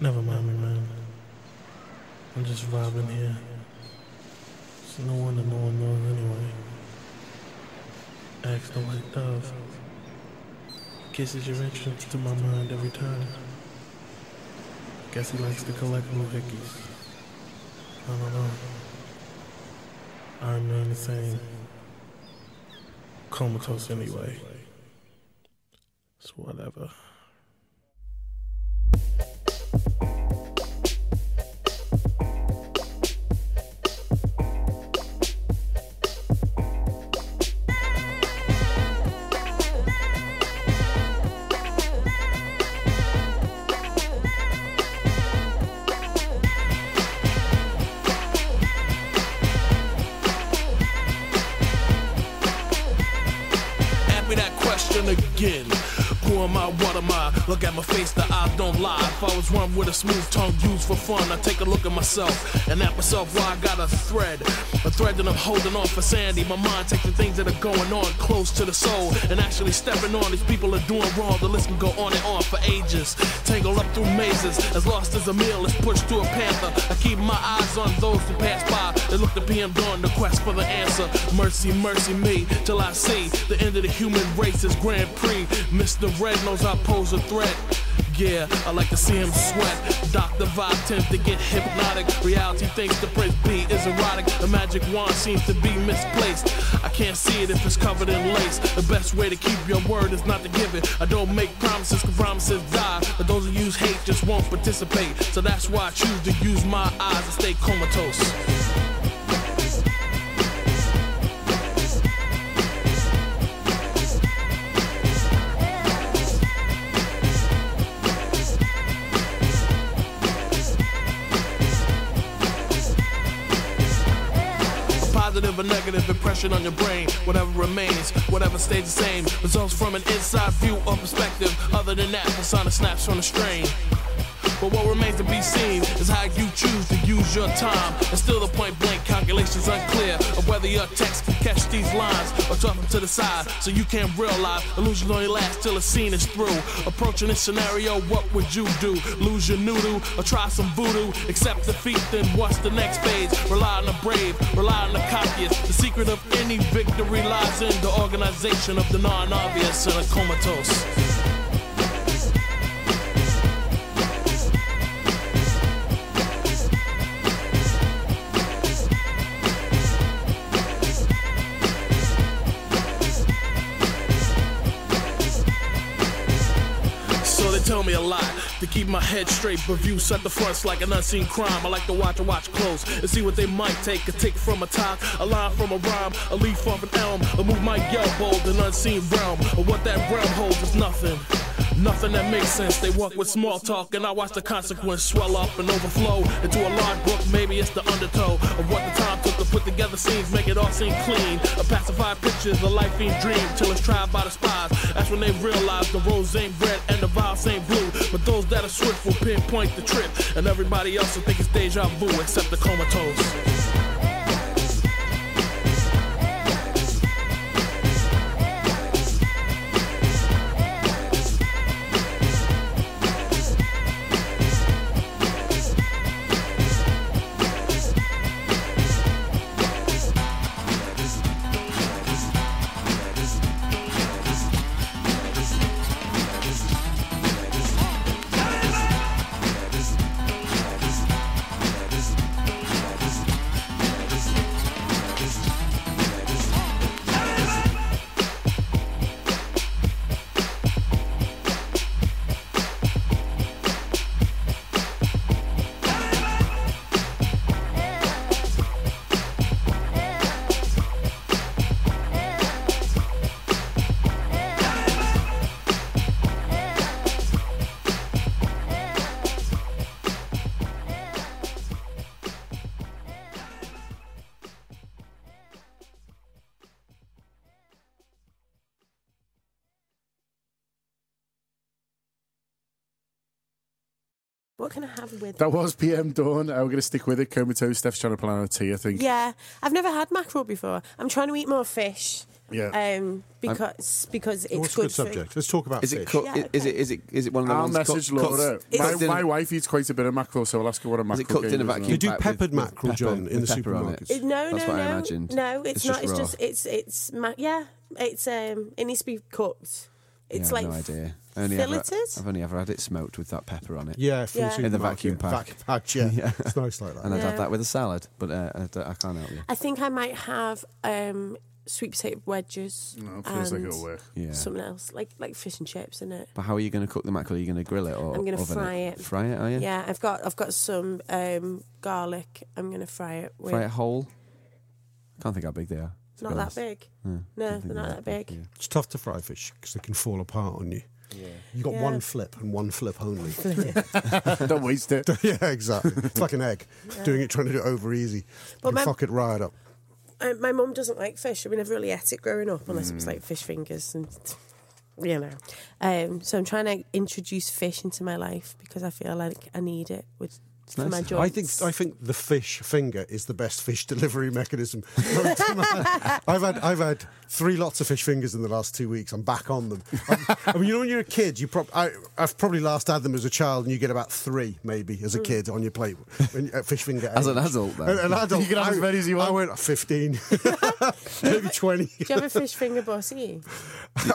Never mind me, man. I'm just vibing here. It's no one wonder no one knows anyway. Ask the white dove. Kisses your entrance to my mind every time. Guess he likes to collect blue hickeys. I don't know. I remain the same comatose anyway. It's whatever. Am I? What am I? Look at my face, the eyes don't lie. If I was one with a smooth tongue used for fun, I take a look at myself and at myself why I got a thread. A thread that I'm holding on for sanity. My mind takes the things that are going on close to the soul and actually stepping on. These people are doing wrong. The list can go on and on for ages. Tangled up through mazes, as lost as a meal is pushed through a panther. I keep my eyes on those who pass by. They look to PM dawn, the quest for the answer. Mercy, mercy me, till I see the end of the human race is Grand Prix. Mr. Red knows I pose a threat. Yeah, I like to see him sweat. Dr. Vibe tends to get hypnotic. Reality thinks the Prince B is erotic. The magic wand seems to be misplaced. I can't see it if it's covered in lace. The best way to keep your word is not to give it. I don't make promises, cause promises die. But those who use hate just won't participate. So that's why I choose to use my eyes and stay comatose. Positive or negative impression on your brain. Whatever remains, whatever stays the same, results from an inside view or perspective. Other than that, persona snaps from the strain. But what remains to be seen is how you choose to use your time. And still the point blank calculations unclear of whether your text can catch these lines or toss them to the side so you can't realize illusions only last till the scene is through. Approaching this scenario, what would you do? Lose your noodle or try some voodoo? Accept defeat, then what's the next phase? Rely on the brave, rely on the copious. The secret of any victory lies in the organization of the non-obvious and a comatose. Tell me a lot to keep my head straight, but views at the fronts like an unseen crime. I like to watch and watch close and see what they might take. A take from a talk, a line from a rhyme, a leaf off an elm, a move might yell bold, an unseen realm. But what that realm holds is nothing. Nothing that makes sense. They walk with small talk, and I watch the consequence swell up and overflow into a large book. Maybe it's the undertow of what the time took to put together scenes, make it all seem clean. A pacified picture is a life being dreamed till it's tried by the spies. That's when they realize the rose ain't red and the vials ain't blue. But those that are swift will pinpoint the trip, and everybody else will think it's deja vu except the comatose. With That was PM Dawn. We're going to stick with it. Comatose. Steph's trying to plan a tea, I think. Yeah, I've never had mackerel before. I'm trying to eat more fish. Yeah. Um, because because it's What's a good, good subject? Let's talk about Is it fish. cooked? Yeah, Is it is it is it one of the I'll ones message cooked- Laura. cooked- My, cooked my wife eats quite a bit of mackerel, so I'll ask her what a mackerel Is it cooked game in a vacuum? You do bag with- peppered with mackerel, pepper- John, in the pepper on supermarkets. it? It- no, That's no, what I no, imagined. no. It's, It's not. just It's raw. just it's it's ma- yeah. It's um. It needs to be cooked. It's yeah, like I've no idea. I only ever, filleted. I've only ever had it smoked with that pepper on it. Yeah, from Yeah. In the supermarket. vacuum pack. Vac pack, yeah. Yeah. It's nice like that. And I'd Yeah. have that with a salad, but uh, I, don't- I can't help you. I think I might have um sweet potato wedges. No, it feels like and it'll work. Yeah. Something else like like fish and chips in it. But how are you going to cook the mackerel? Are you going to grill it or I'm gonna oven fry it. Fry it, are you? Yeah, I've got I've got some um garlic. I'm gonna fry it with. Fry it whole. Can't think how big they are. to Not that honest. big. Yeah, No, they're not that big. yeah. It's tough to fry fish because they can fall apart on you. Yeah. You got Yeah. one flip and one flip only. Don't waste it. yeah, exactly. It's like an egg. Doing it, trying to do it over easy. But you my- fuck it right up. Uh, my mum doesn't like fish. We never really ate it growing up unless it Mm. was like fish fingers and you know. Um, so I'm trying to introduce fish into my life because I feel like I need it with for nice. my I think I think the fish finger is the best fish delivery mechanism. known to man. I've had I've had three lots of fish fingers in the last two weeks. I'm back on them. I'm- I mean, you know, when you're a kid, you prob- I, I've probably last had them as a child, and you get about three maybe as a kid on your plate. When, at fish finger. As an adult, though. An, an adult. You can have I, as many as you want. I want. went fifteen, maybe twenty. Do you have a fish finger bossy?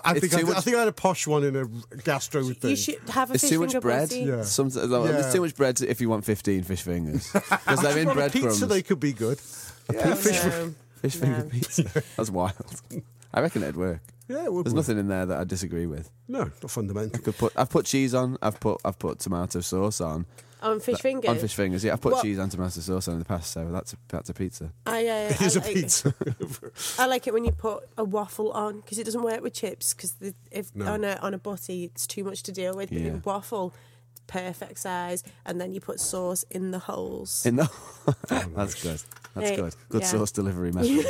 I It's think I, much- I think I had a posh one in a gastro thing. You should have a It's fish too much bread. bossy. Yeah. Some, Yeah. There's too much bread if you want 15 fish fingers. Because they're in on a breadcrumbs. pizza, they could be good. Yeah, fish. No. Fish No. finger pizza. That's wild. I reckon it'd work. Yeah, it would There's work. nothing in there that I disagree with. No, not fundamental. Could put. I've put cheese on. I've put. I've put tomato sauce on. On fish fingers. On fish fingers. Yeah, I've put What- cheese and tomato sauce on in the past, so that's a, that's a pizza. I, uh, It I is a like- pizza. I like it when you put a waffle on because it doesn't work with chips because if No. on a on a butty it's too much to deal with. But Yeah. in waffle, it's perfect size, and then you put sauce in the holes. In the. that's good. That's Hey, good. Good yeah. sauce delivery method.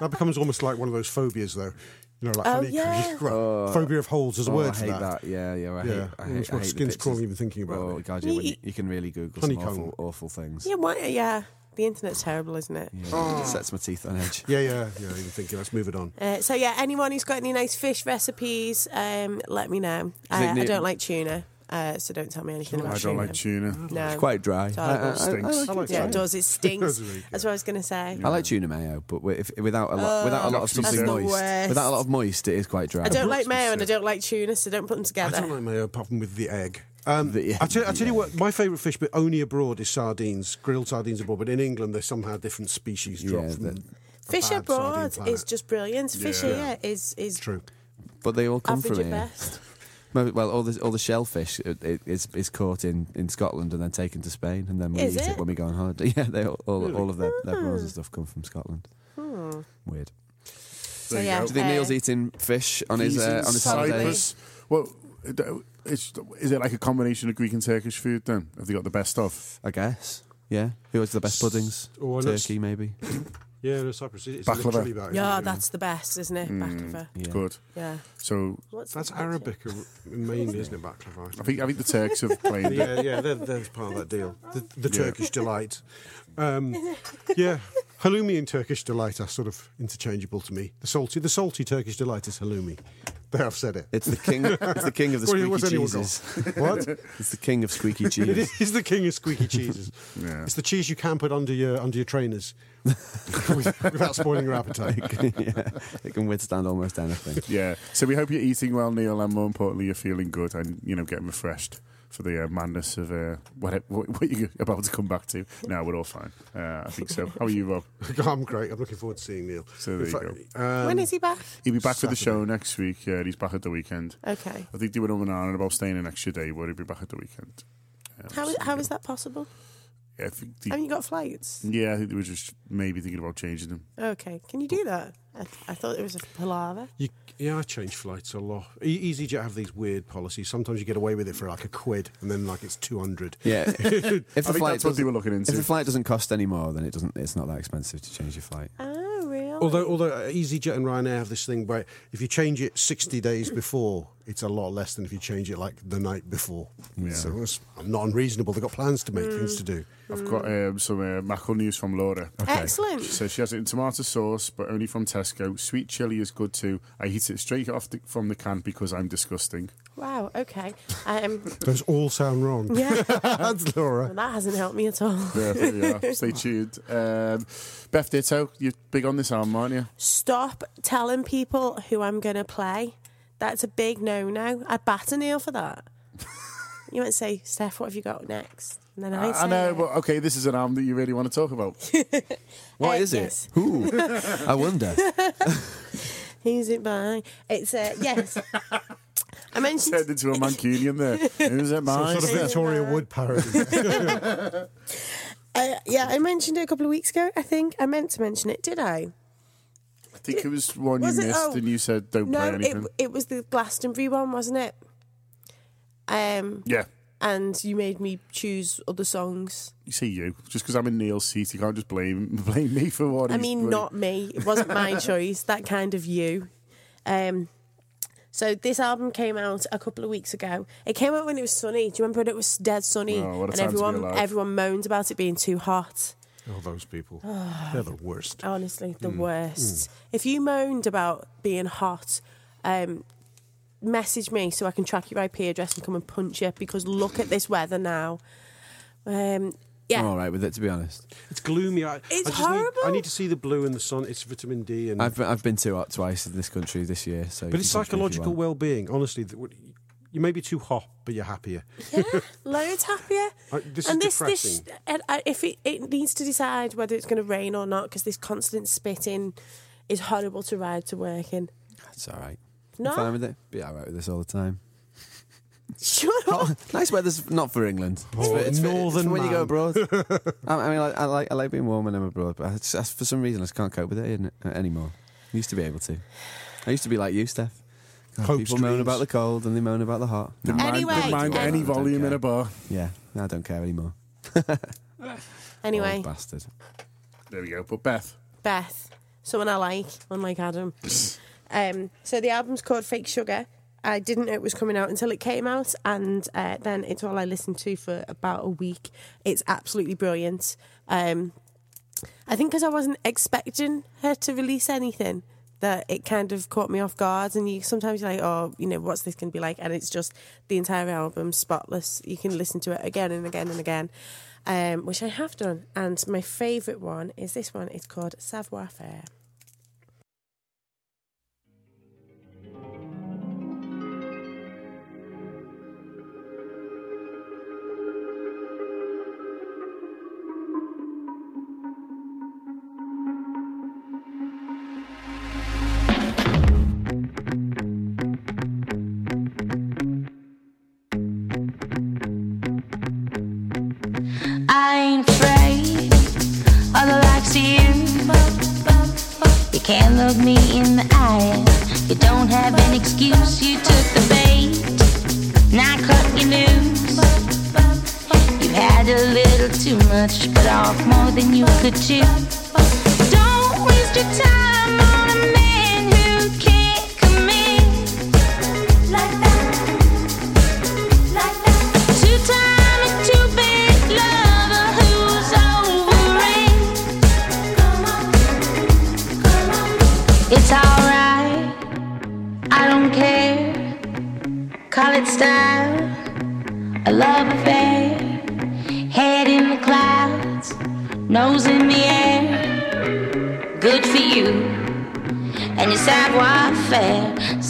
that becomes almost like one of those phobias, though. You know, like Oh, honeycomb. yeah. Oh. phobia of holes. There's a Oh, word I for hate that. that. Yeah, yeah. I Yeah. hate. I hate, I my hate the skin's pictures. crawling even thinking about it. Oh it. god, yeah. When you, you can really Google Honeycomb. some awful, awful things. Yeah, why, yeah. The internet's terrible, isn't it? Yeah, It sets my teeth on edge. Yeah, yeah, yeah. Even thinking, let's move it on. Uh, so yeah, anyone who's got any nice fish recipes, um, let me know. Uh, think I the- don't like tuna, uh, so don't tell me anything about I tuna. don't like tuna. No, It's quite dry. It's I. I- I- I Stinks. like I like yeah, it does. It stinks. That's really good. That's what I was going to say. I like tuna mayo, but if, without a lot, without a lot of That's something moist, worst. without a lot of moist, it is quite dry. I don't like mayo and I don't like tuna, so don't put them together. I don't like mayo apart from with the egg. Um, The- I, tell, I tell you what, my favourite fish, but only abroad, is sardines. Grilled sardines abroad, but in England, they're somehow different species dropped Yeah, from the- Fish abroad sardine is just brilliant. Fish Yeah. here is is True. But they all come average from at here. best. Well, well, all the all the shellfish it, it, is is caught in, in Scotland and then taken to Spain, and then we Is eat it? it? when we go on holiday. Yeah, they all all, all of their, their prawns and stuff come from Scotland. Weird. So There yeah, go. Do you think uh, Neil's eating fish on his He's uh, on his holiday? Well, it's, is it like a combination of Greek and Turkish food then? Have they got the best of? I guess. Yeah. Who has the best puddings? Oh, Turkey, maybe. Yeah, no, Cyprus. It's Baklava. literally that, isn't Yeah, it? that's the best, isn't it? Baklava. Yeah. Good. Yeah. So What's That's Arabic mainly, isn't it, baklava? I think I think the Turks have played. it. yeah, yeah, they're, they're part of that deal. The, the Turkish delight. Um, yeah, halloumi and Turkish delight are sort of interchangeable to me. The salty, the salty Turkish delight is halloumi. There, I've said it. It's the king. It's the king of the squeaky what's cheeses. What? It's the king of squeaky It cheese. is the king of squeaky cheeses. Yeah. It's the cheese you can put under your under your trainers without spoiling your appetite. yeah, it can withstand almost anything. Yeah. So we hope you're eating well, Neil, and more importantly, you're feeling good and you know getting refreshed for the uh, madness of uh, what, what what you're about to come back to. No, we're all fine. Uh, I think so. How are you, Rob? I'm great. I'm looking forward to seeing Neil. So there In you fact, um, when is he back? He'll be back for the show next week. Yeah, he's back at the weekend. Okay. I think they were on and on about staying an extra day, but he'll be back at the weekend. Um, How so, how is that possible? Yeah, I think the- Haven't you got flights? yeah, I think they were just maybe thinking about changing them. Okay. Can you do that? I, I thought it was a palaver. You, yeah, I change flights a lot. E- EasyJet have these weird policies. Sometimes you get away with it for like a quid, and then like it's two hundred. Yeah. If I the think flight that's what they doesn't- were looking If the flight doesn't cost any more, then it doesn't. It's not that expensive to change your flight. Oh, really? Although, although uh, EasyJet and Ryanair have this thing where if you change it sixty days before, it's a lot less than if you change it like the night before. Yeah. So it's not unreasonable. They've got plans to make things to do. I've got um, some uh, mackerel news from Laura. Excellent. She says she has it in tomato sauce, but only from Tesco. Sweet chili is good too. I eat it straight off the, from the can because I'm disgusting. Wow. Okay. Um, Those all sound wrong. yeah. That's Laura. well, that hasn't helped me at all. Yeah, there you are. Stay tuned. Um, Beth Ditto, you're big on this album, aren't you? Stop telling people who I'm going to play. That's a big no-no. I'd batter Neil for that. you might say, Steph, what have you got next? And then I, I, say I know, it. but okay, this is an album that you really want to talk about. What Uh, is yes. it? Who? I wonder. Who's it by? It's uh, yes. I mentioned Turned into a Mancunian there. Who's it Some by? sort of Victoria Wood parody. Uh, yeah, I mentioned it a couple of weeks ago. I think I meant to mention it. Did I? I think it was one Was you it? missed Oh. and you said don't play No, anything. it it was the Glastonbury one, wasn't it? Um, yeah. and you made me choose other songs. You see you. Just because I'm in Neil's seat, you can't just blame blame me for what I he's mean, bloody- not me. It wasn't my choice. That kind of you. Um, so this album came out a couple of weeks ago. It came out when it was sunny. Do you remember when it was dead sunny Oh, what a and time to be everyone alive. everyone moaned about it being too hot? oh, those people. They're the worst. Honestly, the Hmm. worst. If you moaned about being hot, um, message me so I can track your IP address and come and punch you because look at this weather now. Um, yeah. I'm all right with it, to be honest. It's gloomy. I, It's I just Need, I need to see the blue and the sun. It's vitamin D and. I've been, I've been too hot twice in this country this year, so. you but it's can judge me if you psychological want. well-being. Honestly, that would- you may be too hot, but you're happier. Yeah, loads happier. Uh, this and is this, this, depressing. and, uh, if it, it needs to decide whether it's going to rain or not, because this constant spitting is horrible to ride to work in. It's all right. No, I'm fine with it. Be all right with this all the time. Shut up. nice weather's not for England. It's Oh, for, it's for- it's northern for when you go abroad. I, I mean, I, I like I like being warm when I'm abroad, but I just, I- for some reason I just can't cope with it, uh, anymore. I used to be able to. I used to be like you, Steph. God, Hopes, people moan about the cold and they moan about the hot. No, Didn't mind, Anyway, mind any volume in a bar. yeah, I don't care anymore. Anyway, Old bastard. There we go. But Beth, Beth, someone I like, unlike Adam. Um, so the album's called Fake Sugar. I didn't know it was coming out until it came out, and uh, then it's all I listened to for about a week. It's absolutely brilliant. Um, I think because I wasn't expecting her to release anything, that it kind of caught me off guard. And you sometimes you're like, oh, you know, what's this going to be like? And it's just the entire album, spotless. You can listen to it again and again and again, um, which I have done. And my favourite one is this one. It's called Savoir Faire. A little too much, but off more than you could chew. Don't waste your time on a man who can't commit like that. Like that. Two time and two big lover who's over it. It's alright, I don't care. Call it style, a love affair. Nose in the air. Good for you and your savoir faire.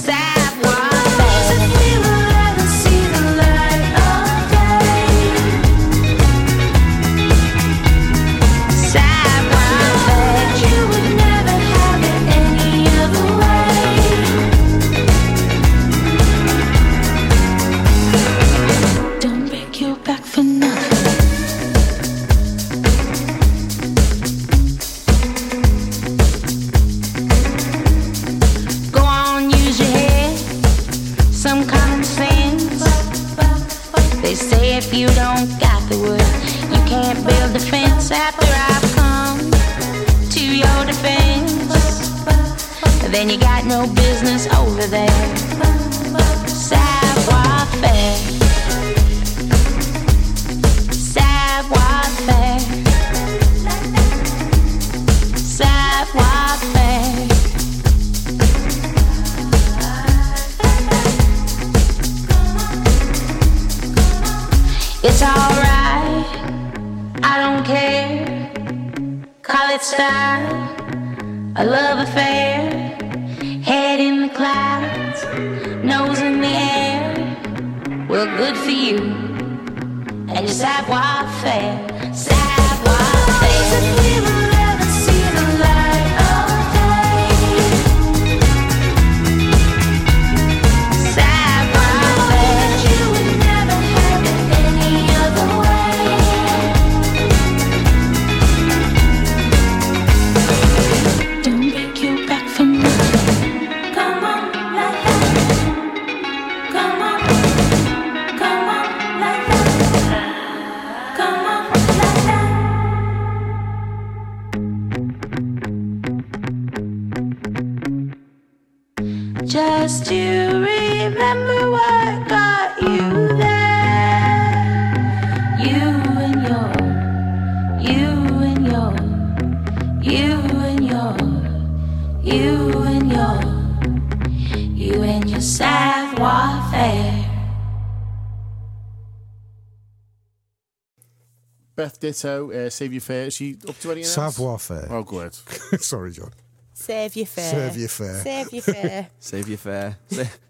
Ditto, uh, Save Your Fair. Is she up to anything else? Savoir faire. Oh, good. Sorry, John. Save your fare. Save your fare. Save your fare. Save your fare.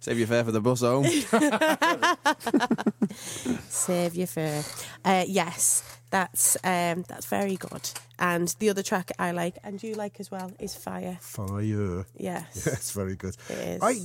Save your fare for the bus home. Save your fare. Uh, yes, that's um, that's very good. And the other track I like, and you like as well, is Fire. Fire. Yes. That's very good. It is. I,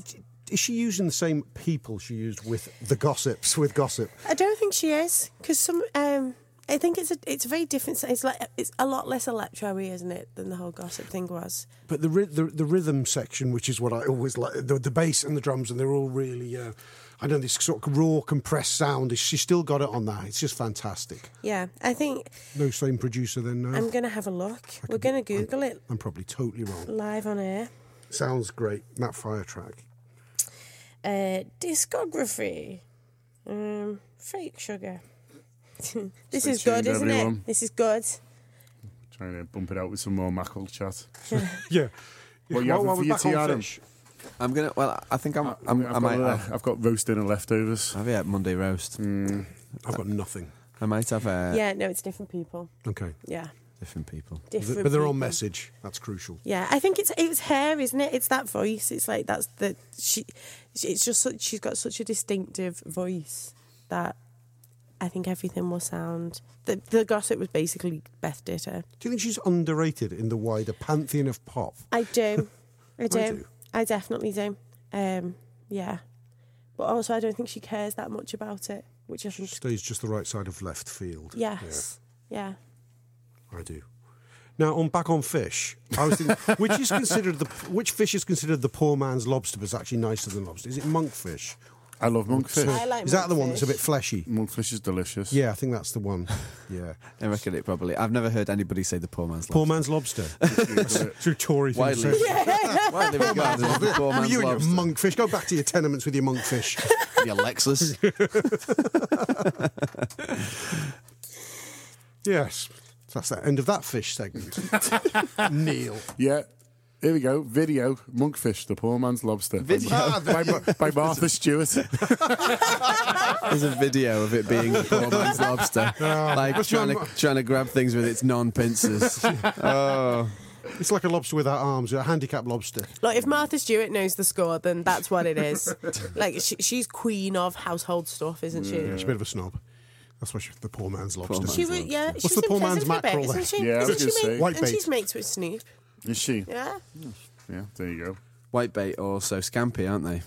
is she using the same people she used with the gossips, with gossip? I don't think she is because some. Um, I think it's a it's a very different. It's like it's a lot less electro-y, isn't it, than the whole gossip thing was. But the, the the rhythm section, which is what I always like, the, the bass and the drums, and they're all really, uh, I know this sort of raw, compressed sound. She's still got it on that. It's just fantastic. Yeah, I think No same producer then. No, I'm gonna have a look. We're gonna Google it I'm probably totally wrong. live on air. Sounds great. That fire track. Uh, discography. Um, fake sugar. this Stay is good, tuned, isn't everyone. it? This is good. Trying to bump it out with some more Mackle chat. Yeah. What you having for your tea, Adam? I'm gonna. Well, I think I'm. I've, I'm got, I might. uh, have, I've got roast dinner leftovers. I've yeah, Monday roast. I've got nothing. I might have a. yeah, no, it's different people. Okay. Yeah, different people. different. But they're on people. message. That's crucial. Yeah, I think it's it's her, isn't it? It's that voice. It's like that's the she. It's just such, she's got such a distinctive voice that I think everything will sound. The the gossip was basically Beth did her. Do you think she's underrated in the wider pantheon of pop? I do, I do, do. I definitely do. Um, yeah, but also I don't think she cares that much about it, which I think. Stays just the right side of left field. Yes, yeah. Yeah, I do. Now, on back on fish, I was thinking, which is considered the which fish is considered the poor man's lobster, but it's actually nicer than lobster. Is it monkfish? I love monkfish. Uh, I like is that the one that's a bit fleshy? Monkfish is delicious. Yeah, I think that's the one. Yeah, I reckon it probably. I've never heard anybody say the poor man's poor lobster. man's lobster. Through Tory things. Widely, widely regarded as the poor man's you and your lobster. monkfish. Go back to your tenements with your monkfish. Your Lexus. yes, that's the end of that fish segment. Neil. Yeah. Here we go. Video Monkfish, the poor man's lobster. Video. by, by, by Martha Stewart. There's a video of it being the poor man's lobster, oh. like trying to trying to grab things with its non-pincers. oh, It's like a lobster without arms, a handicapped lobster. Like if Martha Stewart knows the score, then that's what it is. like she, she's queen of household stuff, isn't she? She's a bit of a snob. That's why she's the poor man's lobster. man's She was, yeah. What's she the poor man's for a bit, isn't she? Yeah, Isn't she gonna mate- White and she's mates with Snoop. Is she? Yeah. Yeah, there you go. whitebait are also scampi, aren't they?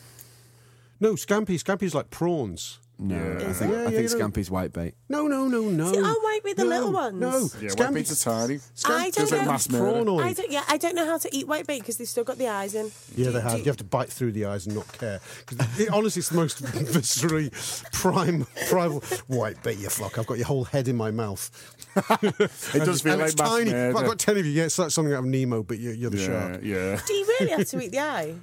No, scampi. Scampi's like prawns. No, Yeah. I think Yeah, I yeah, think you know. scampi's whitebait. No, no, no, no. See, oh, white with the no, little ones. No, Yeah, Scampi- white beets are tiny. I Scampi- don't Feels like know. mass prawn oil. I don't, yeah, I don't know how to eat white bait because they've still got the eyes in. Yeah, Do- they have. do- You have to bite through the eyes and not care. 'Cause it, honestly, it's the most viscerally prime, primal. White bait, you fuck. I've got your whole head in my mouth. It does feel and like it's mass tiny. murder. I've got ten of you. Yeah, it's like something out of Nemo, but you're, you're the yeah, shark. yeah. Do you really have to eat the eye?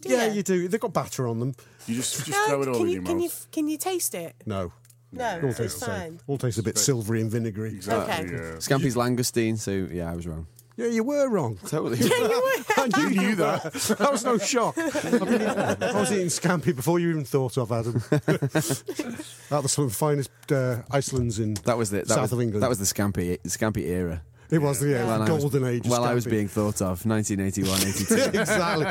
Do Yeah, you do. They've got batter on them. You just, just No, throw it all can in you your can mouth. you can you taste it? No, No, all tastes the same. fine. All tastes a bit silvery and vinegary. Exactly, Okay. yeah. Scampi's langoustine, so yeah, I was wrong. Yeah, you were wrong. Totally. Yeah, I knew, you knew that. That was no shock. I, mean, I was eating scampi before you even thought of Adam. that was some of the finest uh, Iceland's in That was the that south was, of England. That was the scampi scampi era. It was the, yeah, While the was- golden age. of While I was being thought of, 1981, 82. exactly.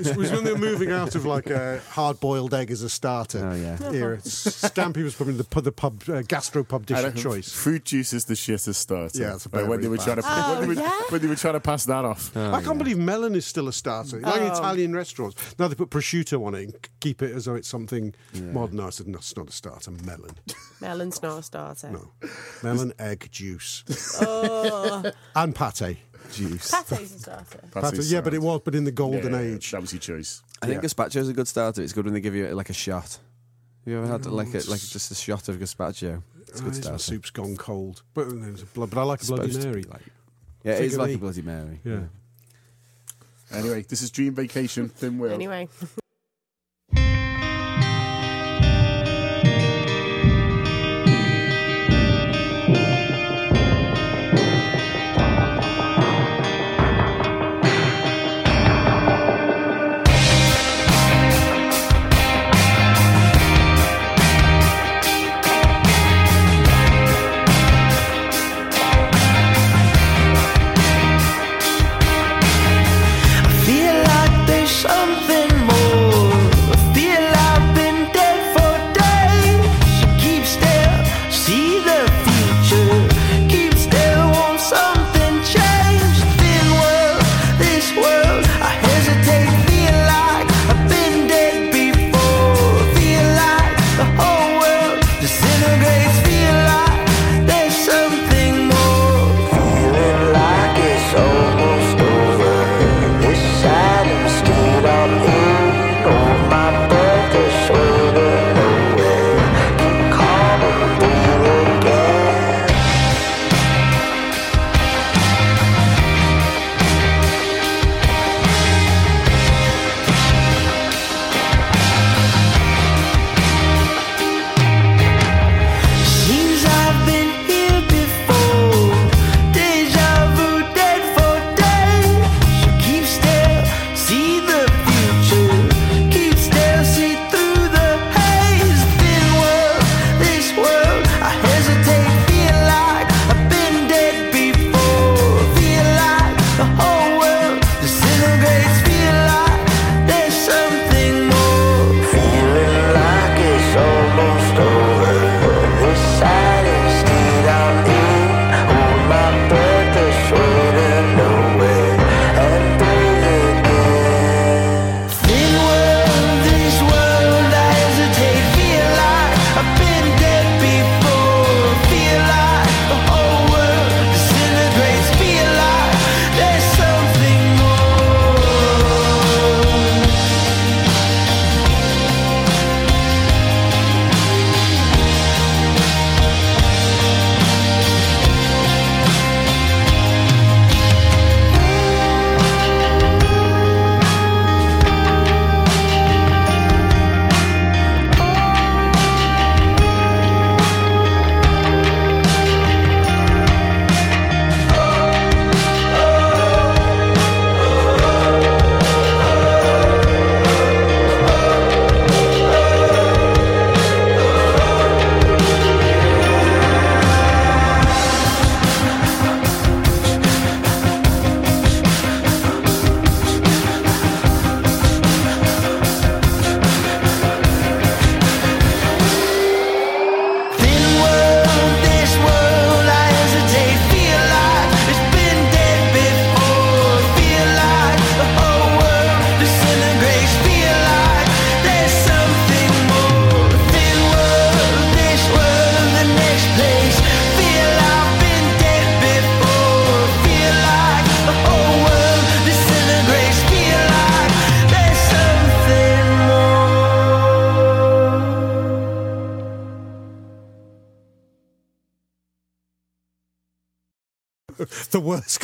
It was when they were moving out of like a hard-boiled egg as a starter. Oh, yeah. Era. Scampi was probably the pub, the pub uh, gastro pub dish I of choice. Fruit juice is the shittest starter. Yeah, it's Uh, when they were very trying to bad. when, they were, yeah? when they were trying to pass that off. I can't believe melon is still a starter. Like in Italian restaurants, now they put prosciutto on it and keep it as though it's something modern. No, I said, no, it's not a starter. Melon. Melon's not a starter. No. Melon, egg, juice. Oh, and pate. Juice. pate's a starter. Pate, his yeah, but it was, but in the golden Yeah, age. That was your choice. I think Yeah. is a good starter. It's good when they give you like a shot. You ever had like a, like just a shot of gazpacho? It's a Ah, good this starter. soup's gone cold. But, there's a blood, but I like a Bloody Mary. be like- Yeah, it is like me. a Bloody Mary. Yeah. Anyway, this is Dream Vacation, Thin Will. Anyway,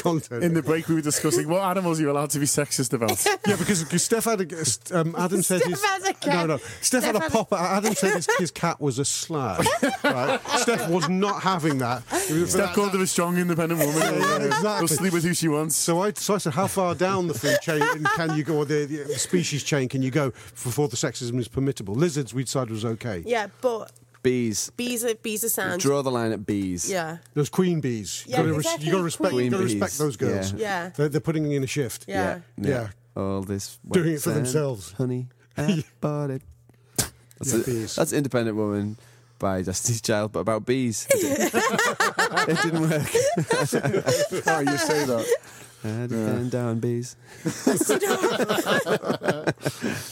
content. In the break, we were discussing what animals you're allowed to be sexist about. yeah, because, because Steph had a, um, Adam said Steph his has a cat. no no Steph, had a Steph has- pop. Adam said his, his cat was a slag. Right? Steph was not having that. Steph called her a strong, independent woman. Yeah, yeah, exactly. Will sleep with who she wants. So I, so I said, how far down the food chain can you go, or the, the species chain can you go before the sexism is permissible? Lizards, we decided was okay. Yeah, but Bees. bees are bees are sound. Draw the line at bees. Yeah. Those queen bees. Yeah, you got exactly, to respect. You got to respect those girls. Yeah. Yeah. They're, they're putting in a shift. Yeah. Yeah. All this Doing it for sand, themselves. honey. I bought it. That's, Yeah, a- bees. that's Independent Woman by Destiny's Child, but about bees. It didn't, it didn't work. oh, you say that. I depend on bees.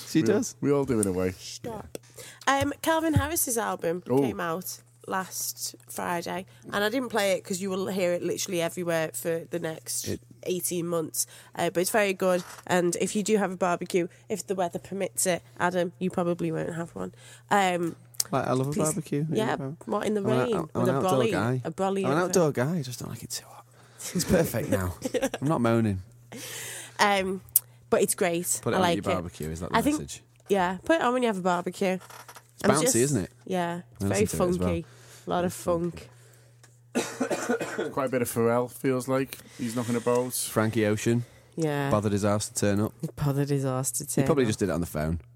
she does. We all do in a way. Stop. Um, Calvin Harris's album Oh. came out last Friday, and I didn't play it because you will hear it literally everywhere for the next It- 18 months. Uh, but it's very good, and if you do have a barbecue, if the weather permits it, Adam, you probably won't have one. Um, Like, I love a Please- barbecue. yeah, what in the I'm an- rain I'm with an a outdoor brolly, guy. a brolly. I'm an over. outdoor guy. I just don't like it too hot. It's perfect now. I'm not moaning. Um, but it's great. Put it I on like your barbecue. Is that the I think- message? Yeah, put it on when you have a barbecue. It's bouncy, isn't it? Yeah, it's very listen to it well. funky. A lot of funk. Quite a bit of Pharrell, feels like. He's knocking about. Frankie Ocean Yeah, bothered his ass to turn up. bothered his ass to turn. Up. He probably up. just did it on the phone.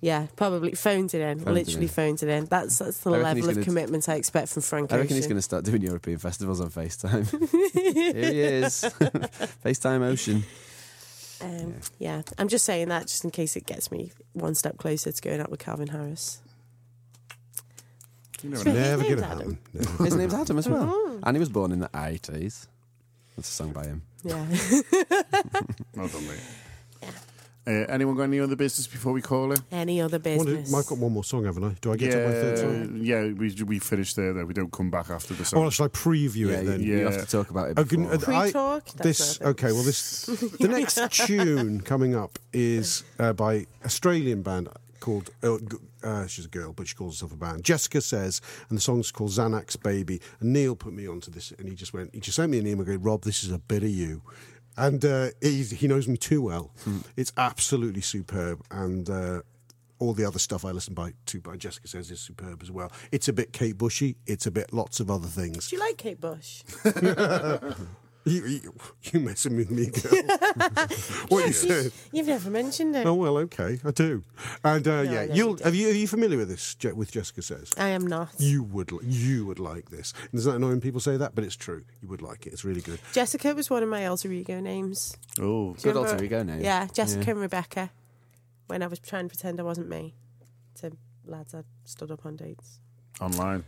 Yeah, probably phoned it in. Phoned it literally in. phoned it in. That's that's the I reckon he's level of commitment I expect from Frank I reckon he's going to start doing European festivals on FaceTime. Here he is. FaceTime Ocean. Um, yeah. I'm just saying that just in case it gets me one step closer to going out with Calvin Harris. You never Should know. Never His going to happen. Adam. His name's Adam as well. Mhm. And he was born in the 80s. That's a song by him. Yeah. Well done, mate. Uh, anyone got any other business before we call it? Any other What did- business? I've got one more song, haven't I? Do I get to my third Yeah, song? yeah, we we finished there. Though we don't come back after the song. Oh, should I preview Yeah, it then? you Yeah. You have to talk about it Okay, before. uh, I- Pre-talk? That's this okay. Well, this the next tune coming up is uh, by Australian band called. Uh, uh, she's a girl, but she calls herself a band. Jessica says, and the song's called Xanax Baby. And Neil put me onto this, and he just went. He just sent me an email going, "Rob, this is a bit of you." And uh, he, he knows me too well. It's absolutely superb, and. Uh, all the other stuff I listen by to by Jessica says is superb as well. It's a bit Kate Bushy. It's a bit lots of other things. Do you like Kate Bush? You, you, you messing with me, girl? what you said? You've never mentioned it. Oh well, okay, I do. And uh, No, yeah, you'll have you are you familiar with this? Je- With Jessica says I am not. you would li- you would like this. And Isn't that annoying? People say that, but it's true. You would like it. It's really good. Jessica was one of my alter ego names. Oh, Do Good remember- alter ego name. Yeah, Jessica Yeah. and Rebecca. When I was trying to pretend I wasn't me to lads I stood up on dates. online,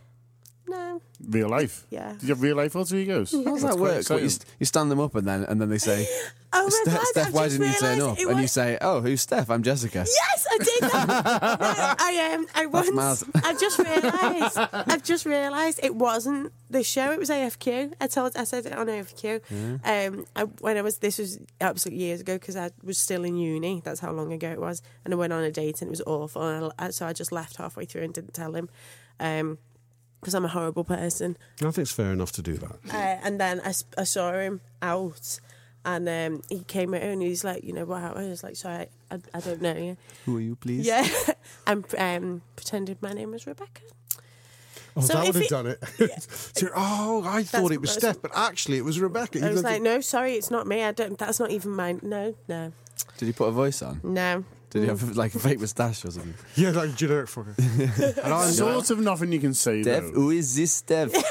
No, real life. yeah. Did you have real life alter egos? How does that work? What, you, exciting. you stand them up and then and then they say, Oh my Steph, god! Steph I've why didn't you turn realised up? it And you say, Oh, who's Steph? I'm Jessica. Yes, I did that. no, I um, I That's once. mad. I've just realised. I've just realised it wasn't the show. It was AFQ. I told. I said it on AFQ. Um, I, when I was. This was absolutely years ago because I was still in uni. That's how long ago it was. And I went on a date and it was awful. And I, so I just left halfway through and didn't tell him. Um, because I'm a horrible person. I think it's fair enough to do that. Uh, and then I, I saw him out, and um, he came out and he's like, you know, wow. I was like, sorry, I, I don't know you. Who are you, please? Yeah, and um, pretended my name was Rebecca. Oh, So that would have it- done it. So, oh, I thought it was that's- Steph, but actually it was Rebecca. I was like, think- no, sorry, it's not me. I don't. That's not even mine. No, no, Did he put a voice on? no. Did you have like a fake moustache or something? yeah, like generic fucker. and I'm Sort of nothing you can say Dev, though. who is this Dev?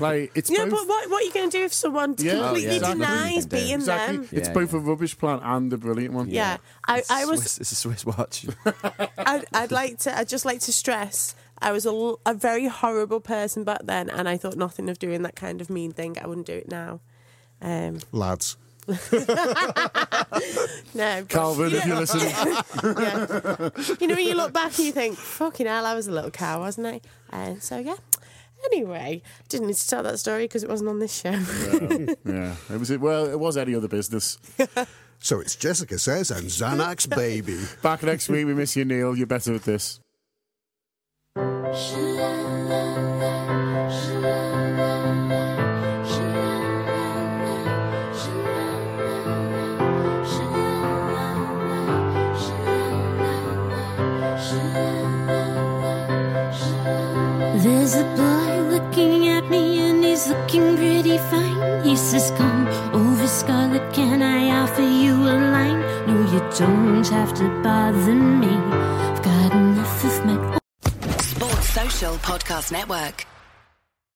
Like it's Yeah, both. but what, what are you going to do if someone Yeah, completely Oh, yeah, denies You can do. being exactly. them? It's both yeah. a rubbish plan and a brilliant one. Yeah, I, I was. Swiss, it's a Swiss watch. I'd, I'd like to. I'd just like to stress. I was a very horrible person back then, and I thought nothing of doing that kind of mean thing. I wouldn't do it now. Um, lads. No, Calvin, if you're listening. yeah. You know, when you look back and you think, fucking hell, I was a little cow, wasn't I? And so, yeah. Anyway, didn't need to tell that story because it wasn't on this show. yeah, it was. Well, it was any other business. So it's Jessica says and Xanax baby. Back next week. We miss you, Neil. You're better at this. Looking pretty fine. He says, Come over, Scarlet, can I offer you a line? No, you don't have to bother me. I've got enough of my Sports Social Podcast Network.